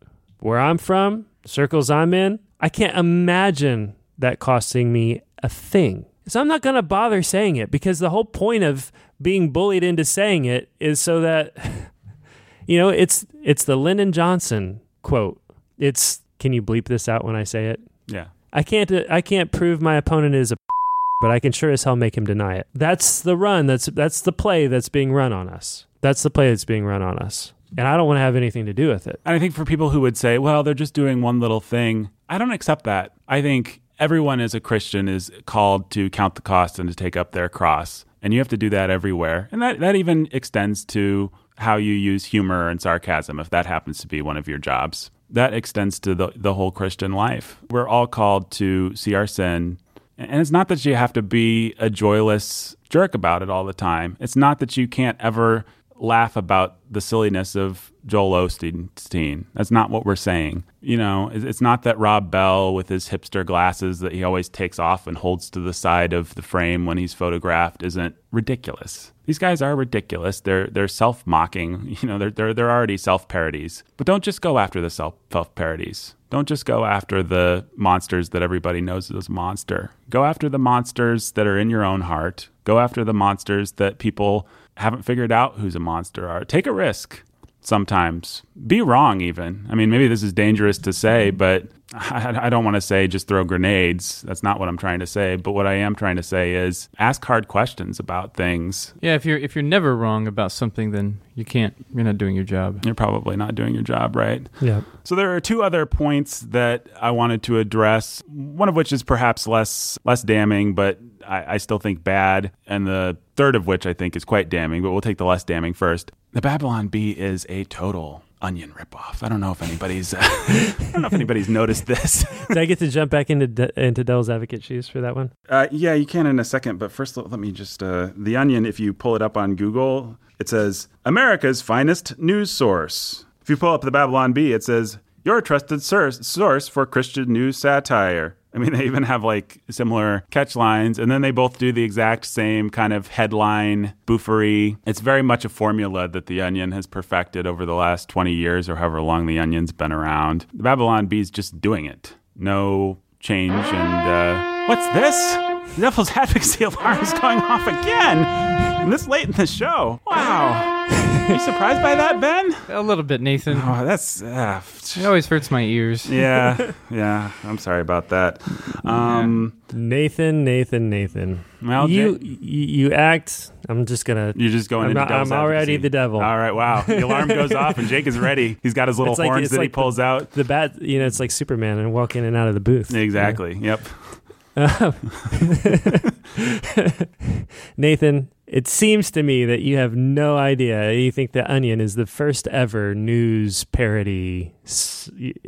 Where I'm from, circles I'm in, I can't imagine that costing me a thing. So I'm not going to bother saying it because the whole point of being bullied into saying it is so that you know, it's it's the Lyndon Johnson quote. It's can you bleep this out when I say it? Yeah. I can't I can't prove my opponent is a but I can sure as hell make him deny it. That's the run. That's that's the play that's being run on us. That's the play that's being run on us. And I don't want to have anything to do with it. And I think for people who would say, well, they're just doing one little thing, I don't accept that. I think everyone as a Christian is called to count the cost and to take up their cross. And you have to do that everywhere. And that, that even extends to how you use humor and sarcasm, if that happens to be one of your jobs. That extends to the, the whole Christian life. We're all called to see our sin. And it's not that you have to be a joyless jerk about it all the time. It's not that you can't ever laugh about the silliness of Joel Osteen. That's not what we're saying. You know, it's not that Rob Bell with his hipster glasses that he always takes off and holds to the side of the frame when he's photographed isn't ridiculous. These guys are ridiculous. They're they're self mocking. You know, they're they're they're already self parodies. But don't just go after the self self parodies. Don't just go after the monsters that everybody knows is a monster. Go after the monsters that are in your own heart. Go after the monsters that people haven't figured out who's a monster are. Take a risk sometimes. Be wrong, even. I mean, maybe this is dangerous to say, mm-hmm. but I, I don't want to say just throw grenades. That's not what I'm trying to say. But what I am trying to say is ask hard questions about things. Yeah, if you're if you're never wrong about something, then you can't. You're not doing your job. You're probably not doing your job right. Yeah. So there are two other points that I wanted to address. One of which is perhaps less less damning, but I, I still think bad, and the third of which I think is quite damning. But we'll take the less damning first. The Babylon Bee is a total onion ripoff. I don't know if anybody's uh, I don't know if anybody's noticed this. Did I get to jump back into de- into Devil's Advocate shoes for that one? Uh, yeah, you can in a second, but first let, let me just uh, the Onion. If you pull it up on Google, it says America's finest news source. If you pull up the Babylon Bee, it says your trusted source source for Christian news satire. I mean, they even have like similar catch lines, and then they both do the exact same kind of headline boofery. It's very much a formula that The Onion has perfected over the last 20 years or however long The Onion's been around. The Babylon Bee's just doing it. No change, and uh, what's this? The Devil's Advocacy alarm is going off again. And this late in the show. Wow. Are you surprised by that, Ben? A little bit, Nathan. Oh, that's. Uh, It always hurts my ears. yeah, yeah. I'm sorry about that. Um, Nathan, Nathan, Nathan. well, you, Jay- you you act. I'm just gonna. you're just going I'm, into not- devil's I'm already advocacy. the devil. All right, wow. The alarm goes off and Jake is ready. He's got his little It's like- horns it's that he like the- pulls out. The bat, you know, it's like Superman and walk in and out of the booth. Exactly. Yep. Nathan, it seems to me that you have no idea. You think The Onion is the first ever news parody,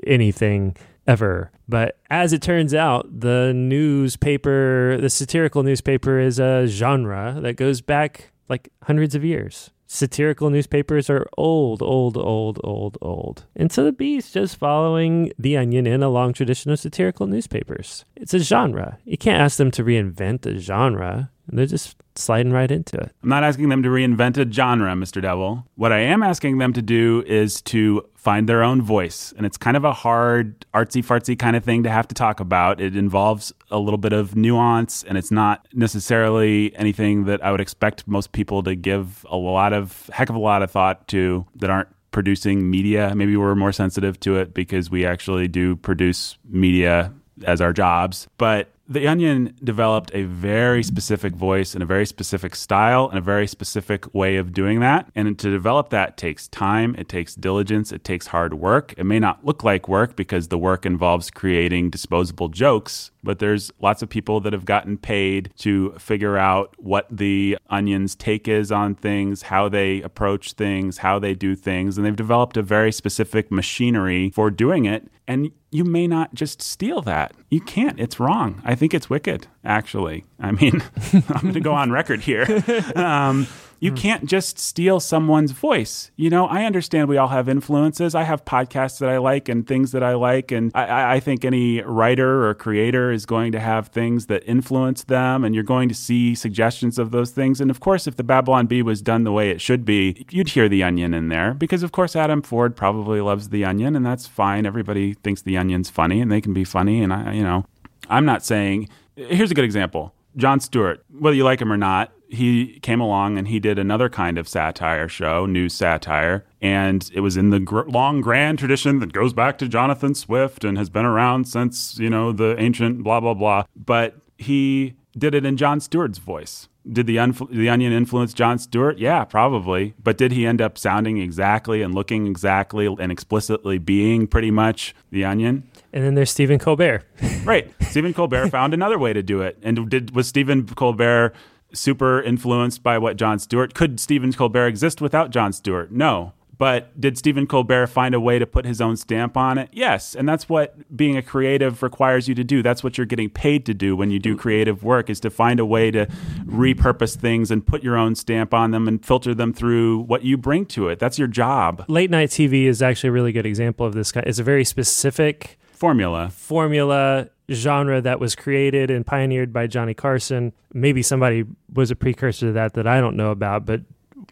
anything ever. But as it turns out, the newspaper, the satirical newspaper, is a genre that goes back like hundreds of years. Satirical newspapers are old, old, old, old, old. And so the Bee's just following The Onion in a long tradition of satirical newspapers. It's a genre. You can't ask them to reinvent a genre. They're just sliding right into it. I'm not asking them to reinvent a genre, Mr. Devil. What I am asking them to do is to find their own voice. And it's kind of a hard, artsy fartsy kind of thing to have to talk about. It involves a little bit of nuance, and it's not necessarily anything that I would expect most people to give a lot of, heck of a lot of thought to that aren't producing media. Maybe we're more sensitive to it because we actually do produce media as our jobs. But The Onion developed a very specific voice and a very specific style and a very specific way of doing that. And to develop that takes time, it takes diligence, it takes hard work. It may not look like work because the work involves creating disposable jokes, but there's lots of people that have gotten paid to figure out what the Onion's take is on things, how they approach things, how they do things, and they've developed a very specific machinery for doing it. And you may not just steal that. You can't. It's wrong. I think it's wicked, actually. I mean, I'm going to go on record here. Um, you hmm. can't just steal someone's voice. You know, I understand we all have influences. I have podcasts that I like and things that I like. And I, I think any writer or creator is going to have things that influence them, and you're going to see suggestions of those things. And of course, if the Babylon Bee was done the way it should be, you'd hear the onion in there because, of course, Adam Ford probably loves the onion, and that's fine. Everybody thinks the onion's funny, and they can be funny. And I, you know, I'm not saying, here's a good example. Jon Stewart, whether you like him or not, he came along and he did another kind of satire show, news satire, and it was in the gr- long grand tradition that goes back to Jonathan Swift and has been around since you know the ancient blah blah blah. But he did it in Jon Stewart's voice. Did the, the Onion influence Jon Stewart? Yeah, probably. But did he end up sounding exactly and looking exactly and explicitly being pretty much the Onion? And then there's Stephen Colbert. right. Stephen Colbert found another way to do it. And did was Stephen Colbert super influenced by what Jon Stewart? Could Stephen Colbert exist without Jon Stewart? No. But did Stephen Colbert find a way to put his own stamp on it? Yes. And that's what being a creative requires you to do. That's what you're getting paid to do when you do creative work is to find a way to repurpose things and put your own stamp on them and filter them through what you bring to it. That's your job. Late night TV is actually a really good example of this. Guy. It's a very specific Formula. formula genre that was created and pioneered by Johnny Carson. Maybe somebody was a precursor to that that I don't know about, but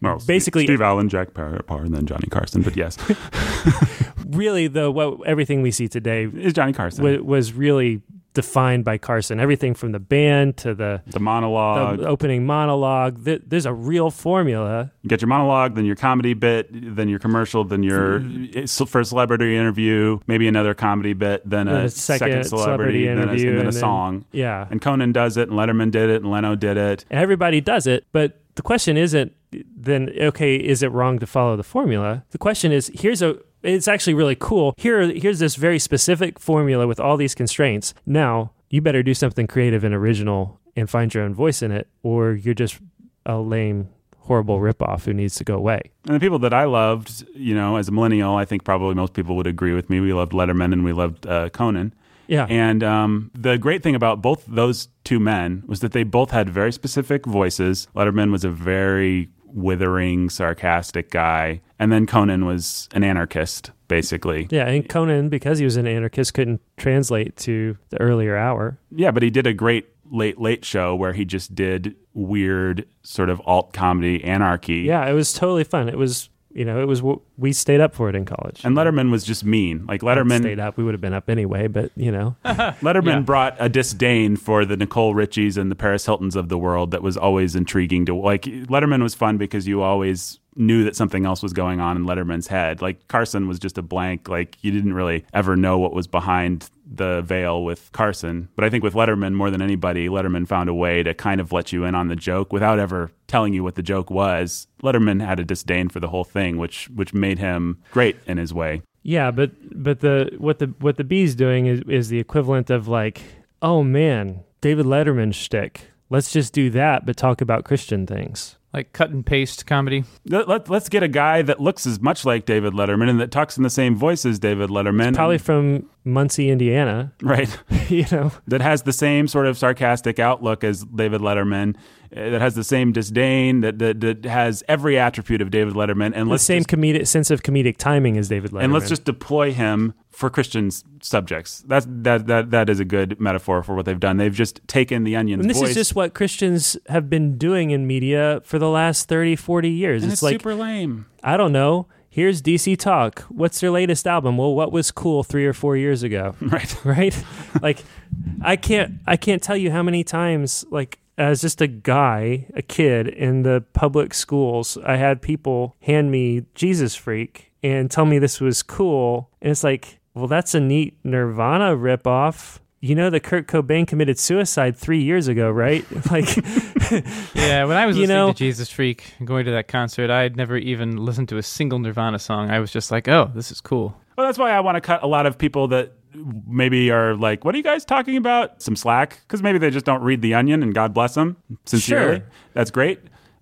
Well, Basically- Steve Allen, Jack Paar, and then Johnny Carson. But yes, really the what everything we see today is Johnny Carson. wa- was really defined by Carson. Everything from the band to the, the monologue. the opening monologue. Th- there's a real formula. You get your monologue, then your comedy bit, then your commercial, then your mm. first celebrity interview, maybe another comedy bit, then Then a a second, second celebrity, celebrity then a- interview, and then a and then- song. Yeah. And Conan does it, and Letterman did it, and Leno did it. Everybody does it, but the question isn't then okay, is it wrong to follow the formula? The question is here's a it's actually really cool. Here here's this very specific formula with all these constraints. Now, you better do something creative and original and find your own voice in it or you're just a lame horrible ripoff who needs to go away. And the people that I loved, you know, as a millennial, I think probably most people would agree with me. We loved Letterman and we loved uh, Conan. Yeah. And um, the great thing about both those two men was that they both had very specific voices. Letterman was a very withering, sarcastic guy. And then Conan was an anarchist, basically. yeah, and Conan because he was an anarchist couldn't translate to the earlier hour. Yeah, but he did a great late, late show where he just did weird, sort of alt comedy anarchy. Yeah, it was totally fun. It was, you know, it was what we stayed up for it in college. And Letterman was just mean. Like Letterman stayed up. We would have been up anyway, but you know, Letterman Yeah. brought a disdain for the Nicole Richies and the Paris Hiltons of the world that was always intriguing to like Letterman was fun because you always knew that something else was going on in Letterman's head. Like Carson was just a blank, like you didn't really ever know what was behind the veil with Carson. But I think with Letterman more than anybody, Letterman found a way to kind of let you in on the joke without ever telling you what the joke was. Letterman had a disdain for the whole thing, which which made him great in his way. yeah. But but the what the what the bee's doing is is the equivalent of like, oh man, David Letterman shtick. Let's just do that, but talk about Christian things. Like cut and paste comedy. Let, let, us get a guy that looks as much like David Letterman and that talks in the same voice as David Letterman. Probably from Muncie, Indiana. right. you know, that has the same sort of sarcastic outlook as David Letterman, Uh, that has the same disdain, that, that, that has every attribute of David Letterman. And the same just, comedic sense of comedic timing as David Letterman. and let's just deploy him for Christian subjects. That's that that that is a good metaphor for what they've done. They've just taken the onion's And this voice. is just what Christians have been doing in media for the last 30, 40 years. and it's, it's like, super lame. I don't know. Here's DC Talk. What's their latest album? Well, what was cool three or four years ago? Right. right? like, I can't, I can't tell you how many times, like, as just a guy, a kid in the public schools, I had people hand me Jesus Freak and tell me this was cool, and it's like, well, that's a neat Nirvana ripoff. you know that Kurt Cobain committed suicide three years ago, right? Like, Yeah, when I was You listening know- to Jesus Freak, going to that concert, I had never even listened to a single Nirvana song. I was just like, oh, this is cool. Well, that's why I want to cut a lot of people that maybe are like, "What are you guys talking about?" Some slack because maybe they just don't read The Onion, and God bless them. Sincerely, Sure. that's great.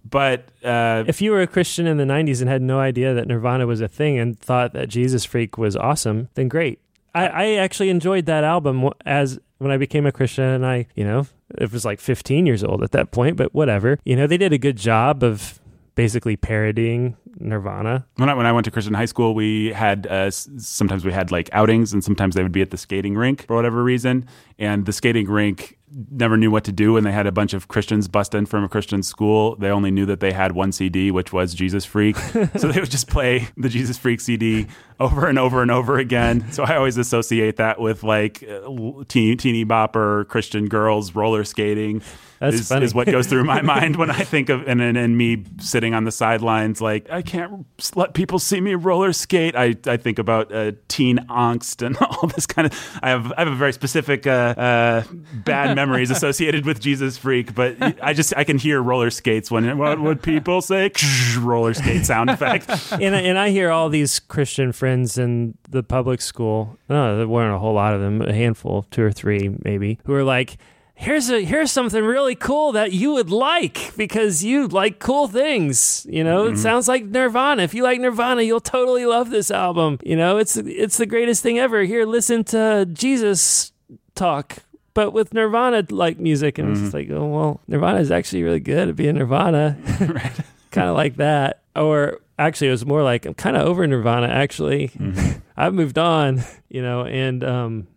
But uh, if you were a Christian in the 90s and had no idea that Nirvana was a thing and thought that Jesus Freak was awesome, then great. I, I actually enjoyed that album as when I became a Christian and I, you know, it was like 15 years old at that point, but whatever. You know, they did a good job of basically parodying Nirvana. when I when I went to Christian high school, we had uh, sometimes we had like outings, and sometimes they would be at the skating rink for whatever reason. And the skating rink never knew what to do, and they had a bunch of Christians bust in from a Christian school. They only knew that they had one CD, which was Jesus Freak, so they would just play the Jesus Freak CD over and over and over again. So I always associate that with like uh, teeny, teeny bopper Christian girls roller skating. That's is, funny. is what goes through my mind when I think of and, and and me sitting on the sidelines like I can't let people see me roller skate. I, I think about uh, teen angst and all this kind of. I have I have a very specific uh, uh, bad memories associated with Jesus Freak, but I just I can hear roller skates when what would people say roller skate sound effect. and, I- and I hear all these Christian friends in the public school. No, there weren't a whole lot of them, a handful, two or three maybe, who are like, "Here's a here's something really cool that you would like because you like cool things." You know, it mm-hmm. sounds like Nirvana. If you like Nirvana, you'll totally love this album. You know, it's it's the greatest thing ever. Here, listen to Jesus talk. But with Nirvana like music, and it's just mm-hmm. like, oh well, Nirvana is actually really good at being Nirvana kind of like that. Or actually, it was more like I'm kind of over Nirvana. Actually, mm-hmm. I've moved on, you know, and um,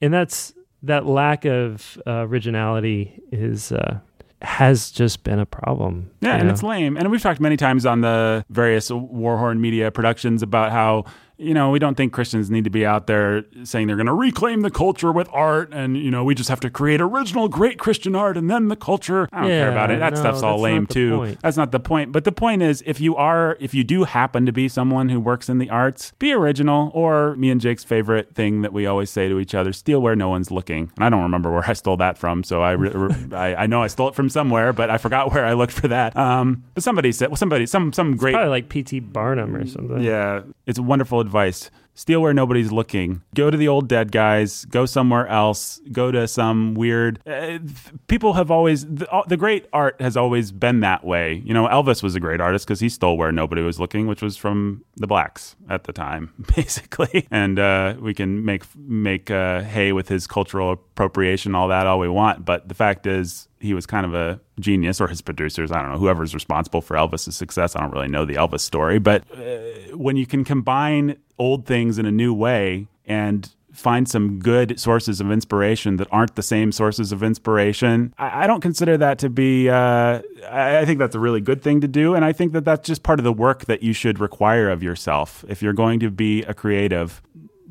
and that's that lack of uh, originality is uh, has just been a problem. Yeah, and know? it's lame. And we've talked many times on the various Warhorn Media productions about how you know we don't think Christians need to be out there saying they're going to reclaim the culture with art, and you know we just have to create original, great Christian art, and then the culture. I don't care about it. That no, stuff's all lame too. point. That's not the point. But the point is, if you are, if you do happen to be someone who works in the arts, be original. Or me and Jake's favorite thing that we always say to each other: steal where no one's looking. And I don't remember where I stole that from, so I, re- I, I know I stole it from somewhere, but I forgot where I looked for that. Um, but somebody said, well, somebody, some, some great probably like P.T. Barnum or something. yeah, it's wonderful advice advice Steal where nobody's looking. Go to the old dead guys. Go somewhere else. Go to some weird. Uh, people have always the, uh, the great art has always been that way. You know, Elvis was a great artist because he stole where nobody was looking, which was from the blacks at the time, basically. And uh, we can make make uh, hay with his cultural appropriation, all that, all we want. But the fact is, he was kind of a genius, or his producers. I don't know whoever's responsible for Elvis's success. I don't really know the Elvis story, but uh, when you can combine old things in a new way and find some good sources of inspiration that aren't the same sources of inspiration. I, I don't consider that to be. Uh, I, I think that's a really good thing to do, and I think that that's just part of the work that you should require of yourself if you're going to be a creative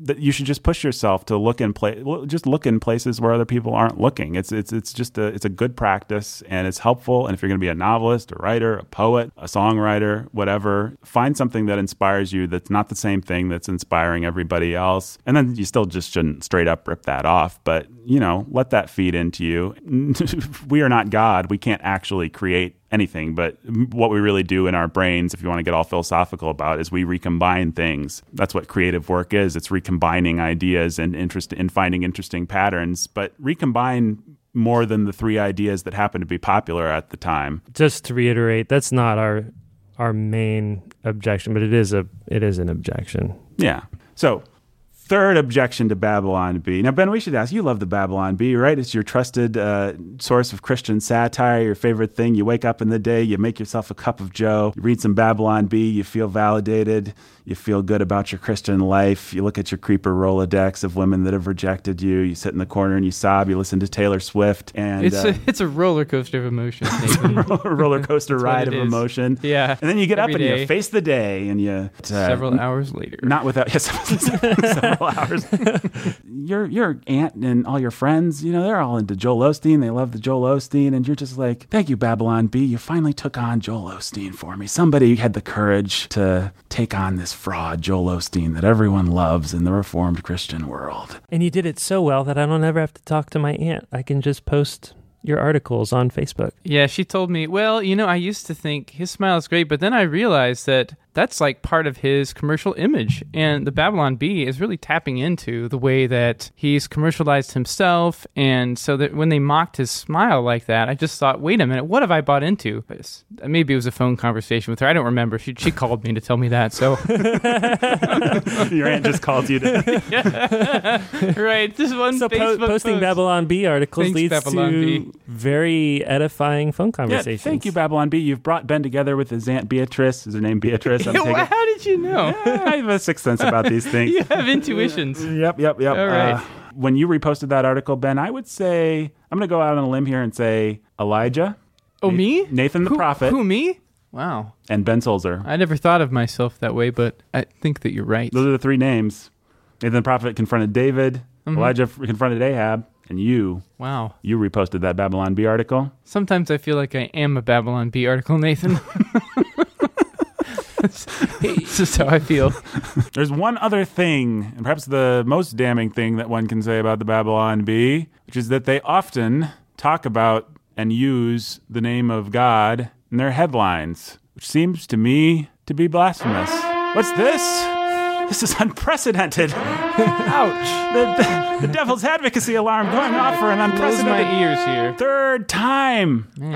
that you should just push yourself to look in place just look in places where other people aren't looking. It's it's it's just a it's a good practice and it's helpful. And if you're going to be a novelist a writer a poet a songwriter whatever find something that inspires you that's not the same thing that's inspiring everybody else. And then you still just shouldn't straight up rip that off but you know let that feed into you. We are not god. We can't actually create anything, but what we really do in our brains, if you want to get all philosophical about, it, is we recombine things. That's what creative work is. It's recombining ideas and interest in finding interesting patterns, but recombine more than the three ideas that happen to be popular at the time. Just to reiterate, that's not our our main objection, but it is a it is an objection. Yeah. So third objection to Babylon Bee. Now, Ben, we should ask you love the Babylon Bee, right? It's your trusted uh, source of Christian satire, your favorite thing. You wake up in the day, you make yourself a cup of Joe, you read some Babylon Bee, you feel validated, you feel good about your Christian life. You look at your creeper Rolodex of women that have rejected you. You sit in the corner and you sob. You listen to Taylor Swift and It's uh, a it's a roller coaster of a roller coaster ride of is. emotion. Yeah. And then you get up and day. you face the day and you uh, Several hours later. not without yes, several several hours. your your aunt and all your friends, you know, they're all into Joel Osteen. They love the Joel Osteen, and you're just like, thank you, Babylon Bee. You finally took on Joel Osteen for me. Somebody had the courage to take on this fraud, Joel Osteen, that everyone loves in the Reformed Christian world. And you did it so well that I don't ever have to talk to my aunt. I can just post your articles on Facebook. Yeah, she told me, well, you know, I used to think his smile is great, but then I realized that that's like part of his commercial image. And the Babylon Bee is really tapping into the way that he's commercialized himself. And so that when they mocked his smile like that, I just thought, wait a minute, what have I bought into? Maybe it was a phone conversation with her. I don't remember. She, she called me to tell me that. So, Your aunt just called you to. right. This one So po- posting post. Babylon Bee articles Thanks, leads Babylon to Bee. very edifying phone Yeah, conversations. thank you, Babylon Bee. You've brought Ben together with his aunt Beatrice. Is her name Beatrice? I'm taking- How did you know? I have a sixth sense about these things. you have intuitions. Yep, yep, yep. All right. Uh, when you reposted that article, Ben, I would say I'm going to go out on a limb here and say Elijah. Oh, me? Nathan the Who- prophet Who, me? Wow. and Ben Solzer. I never thought of myself that way, but I think that you're right. Those are the three names. Nathan the prophet confronted David. Mm-hmm. Elijah confronted Ahab, and you Wow. you reposted that Babylon Bee article. Sometimes I feel like I am a Babylon Bee article, Nathan. It's just how I feel. There's one other thing, and perhaps the most damning thing that one can say about the Babylon Bee, which is that they often talk about and use the name of God in their headlines, which seems to me to be blasphemous. What's this? This is unprecedented. Ouch. The, the, the devil's advocacy alarm going off for an unprecedented my ears here. third time. Man.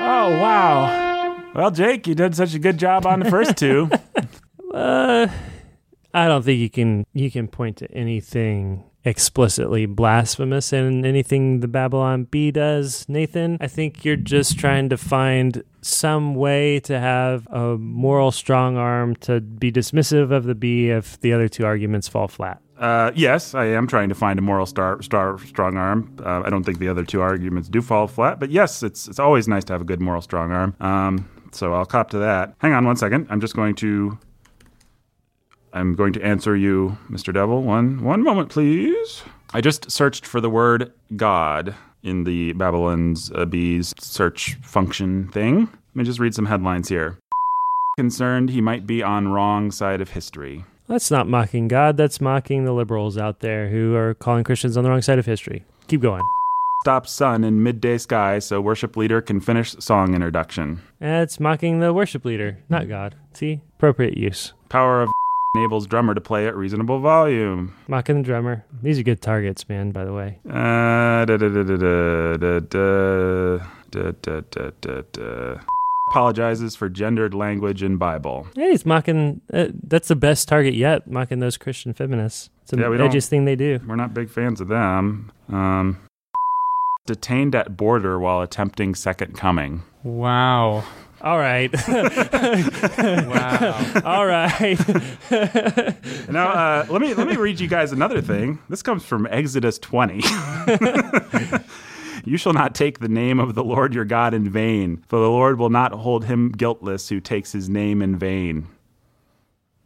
Oh, wow. Well, Jake, you did such a good job on the first two. Uh, I don't think you can you can point to anything explicitly blasphemous in anything the Babylon Bee does, Nathan. I think you're just trying to find some way to have a moral strong arm to be dismissive of the bee if the other two arguments fall flat. Uh, yes, I am trying to find a moral star, star strong arm. Uh, I don't think the other two arguments do fall flat, but yes, it's it's always nice to have a good moral strong arm. Um, so I'll cop to that. Hang on one second. I'm just going to. I'm going to answer you, Mr. Devil. One one moment, please. I just searched for the word God in the Babylon's uh, bees search function thing. Let me just read some headlines here. Concerned he might be on wrong side of history. That's not mocking God, that's mocking the liberals out there who are calling Christians on the wrong side of history. Keep going. Stop sun in midday sky so worship leader can finish song introduction. That's mocking the worship leader, not God. See? Appropriate use. Power of enables drummer to play at reasonable volume. Mocking the drummer. These are good targets, man, by the way. Uh, da, da, da, da, da, da, da, da, da, da, da, da. Apologizes for gendered language in Bible. Yeah, he's mocking. Uh, that's the best target yet, mocking those Christian feminists. It's the Yeah, edgiest thing they do. We're not big fans of them. Um, detained at border while attempting second coming. Wow. All right. Wow. All right. Now, uh, let me let me read you guys another thing. This comes from Exodus 20. you shall not take the name of the Lord your God in vain, for the Lord will not hold him guiltless who takes his name in vain.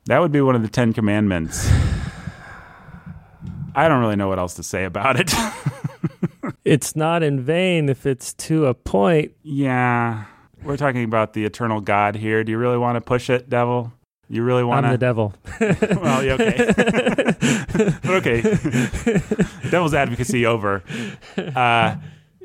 That would be one of the Ten Commandments. I don't really know what else to say about it. It's not in vain if it's to a point. yeah, we're talking about the eternal God here. Do you really want to push it, devil? You really want to? I'm the devil. well, yeah, okay. okay. Devil's advocacy over. Uh,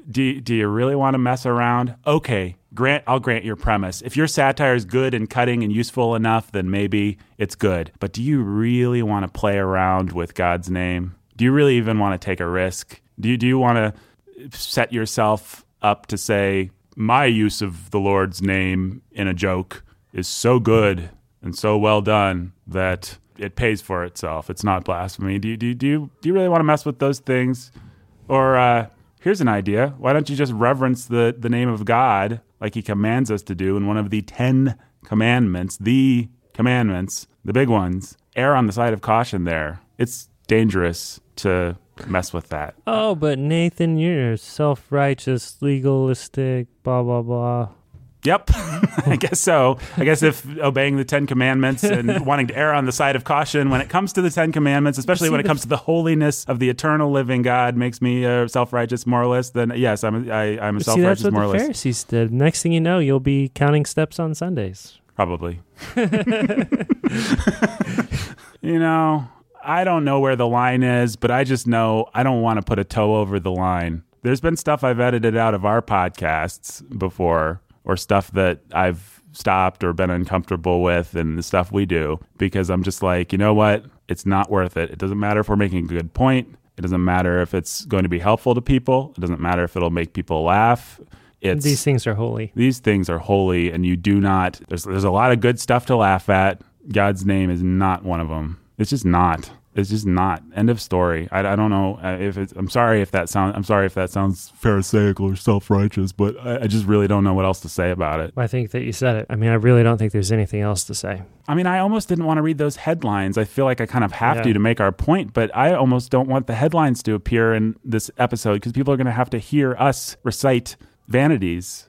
do, do you really want to mess around? Okay, grant I'll grant your premise. If your satire is good and cutting and useful enough, then maybe it's good. But do you really want to play around with God's name? Do you really even want to take a risk? Do you, do you want to set yourself up to say my use of the Lord's name in a joke is so good and so well done that it pays for itself. It's not blasphemy. Do you, do you, do you, do you really want to mess with those things? Or uh, here's an idea. Why don't you just reverence the, the name of God like he commands us to do in one of the Ten Commandments, the commandments, the big ones? Err on the side of caution there. It's dangerous to mess with that. Oh, but Nathan, you're self righteous, legalistic, blah, blah, blah. Yep, I guess so. I guess if obeying the Ten Commandments and wanting to err on the side of caution when it comes to the Ten Commandments, especially See, when it comes to the holiness of the eternal living God, makes me a self-righteous moralist. Then yes, I'm a, I, I'm a See, that's self-righteous what the. Pharisees did. Next thing you know, you'll be counting steps on Sundays. Probably. you know, I don't know where the line is, but I just know I don't want to put a toe over the line. There's been stuff I've edited out of our podcasts before, or stuff that I've stopped or been uncomfortable with, and the stuff we do, because I'm just like, you know what? It's not worth it. It doesn't matter if we're making a good point. It doesn't matter if it's going to be helpful to people. It doesn't matter if it'll make people laugh. It's These things are holy. these things are holy and you do not there's there's a lot of good stuff to laugh at god's name is not one of them it's just not. It's just not. End of story. I, I don't know uh, if it's i'm sorry if that sounds i'm sorry if that sounds pharisaical or self-righteous but I, I just really don't know what else to say about it. I think that you said it. I mean, I really don't think there's anything else to say. i mean i almost didn't want to read those headlines. I feel like i kind of have Yeah. to to make our point but i almost don't want the headlines to appear in this episode because people are going to have to hear us recite vanities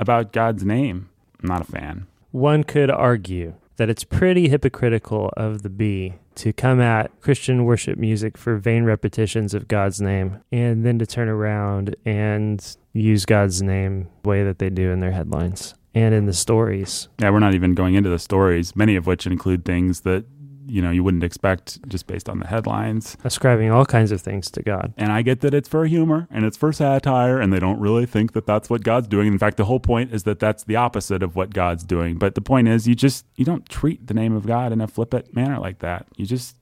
about god's name. I'm not a fan. One could argue that it's pretty hypocritical of the bee to come at Christian worship music for vain repetitions of God's name and then to turn around and use God's name the way that they do in their headlines and in the stories. Yeah, we're not even going into the stories, many of which include things that you know you wouldn't expect just based on the headlines. Ascribing all kinds of things to God. And I get that it's for humor and it's for satire, and they don't really think that that's what God's doing. In fact, the whole point is that that's the opposite of what God's doing. But the point is, you just you don't treat the name of God in a flippant manner like that. You just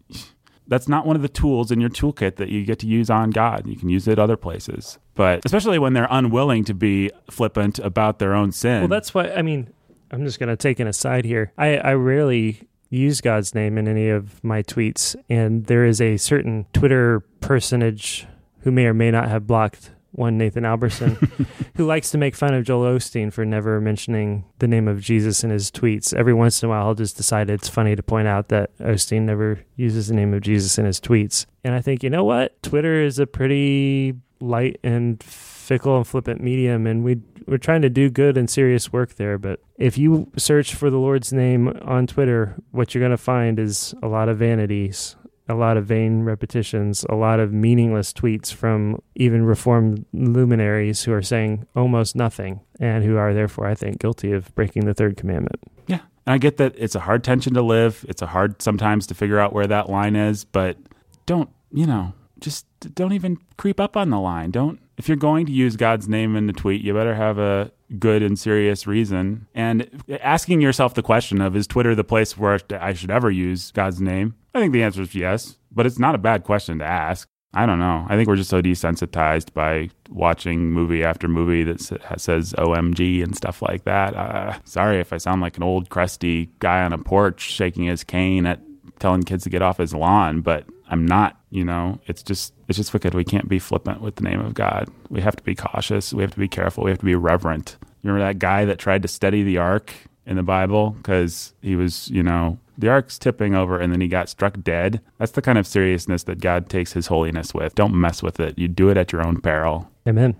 that's not one of the tools in your toolkit that you get to use on God. You can use it other places, but especially when they're unwilling to be flippant about their own sin. Well, that's why, I mean, I'm just going to take an aside here. I, I rarely use God's name in any of my tweets, and there is a certain Twitter personage who may or may not have blocked one Nathan Alberson who likes to make fun of Joel Osteen for never mentioning the name of Jesus in his tweets. Every once in a while, I'll just decide it's funny to point out that Osteen never uses the name of Jesus in his tweets. And I think, you know what? Twitter is a pretty light and fickle and flippant medium, and we we're trying to do good and serious work there. But if you search for the Lord's name on Twitter, what you're going to find is a lot of vanities, a lot of vain repetitions, a lot of meaningless tweets from even reformed luminaries who are saying almost nothing and who are therefore, I think, guilty of breaking the third commandment. Yeah. And I get that it's a hard tension to live. It's a hard sometimes to figure out where that line is, but don't, you know, just don't even creep up on the line. Don't, if you're going to use God's name in the tweet, you better have a good and serious reason. And asking yourself the question of, is Twitter the place where I should ever use God's name? I think the answer is yes, but it's not a bad question to ask. I don't know. I think we're just so desensitized by watching movie after movie that says OMG and stuff like that. Uh, sorry if I sound like an old crusty guy on a porch shaking his cane at telling kids to get off his lawn, but I'm not, you know, it's just it's just wicked. We can't be flippant with the name of God. We have to be cautious. We have to be careful. We have to be reverent. You remember that guy that tried to steady the ark in the Bible because he was, you know, the ark's tipping over and then he got struck dead. That's the kind of seriousness that God takes his holiness with. Don't mess with it. You do it at your own peril. Amen.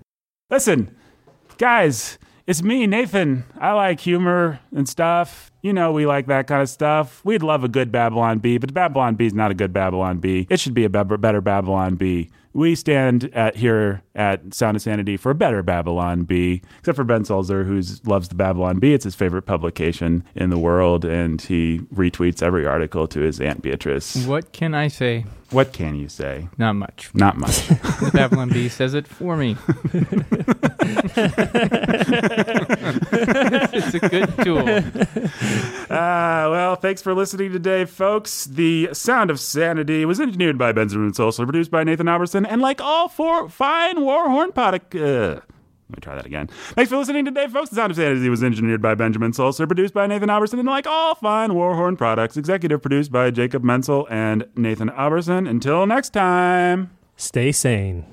Listen, guys, it's me, Nathan. I like humor and stuff. You know, we like that kind of stuff. We'd love a good Babylon Bee, but Babylon Bee is not a good Babylon Bee. It should be a be- better Babylon Bee. We stand at here at Sound of Sanity for a better Babylon Bee, except for Ben Sulzer, who loves the Babylon Bee. It's his favorite publication in the world, and he retweets every article to his Aunt Beatrice. What can I say? What can you say? Not much. Not much. The Babylon Bee says it for me. it's a good tool. Uh, well, thanks for listening today, folks. The Sound of Sanity was engineered by Benjamin Solsler, produced by Nathan Alberson, and like all four fine Warhorn product. Uh, let me try that again. Thanks for listening today, folks. The Sound of Sanity was engineered by Benjamin Solsler, produced by Nathan Alberson, and like all fine Warhorn products, executive produced by Jacob Menzel and Nathan Alberson. Until next time. Stay sane.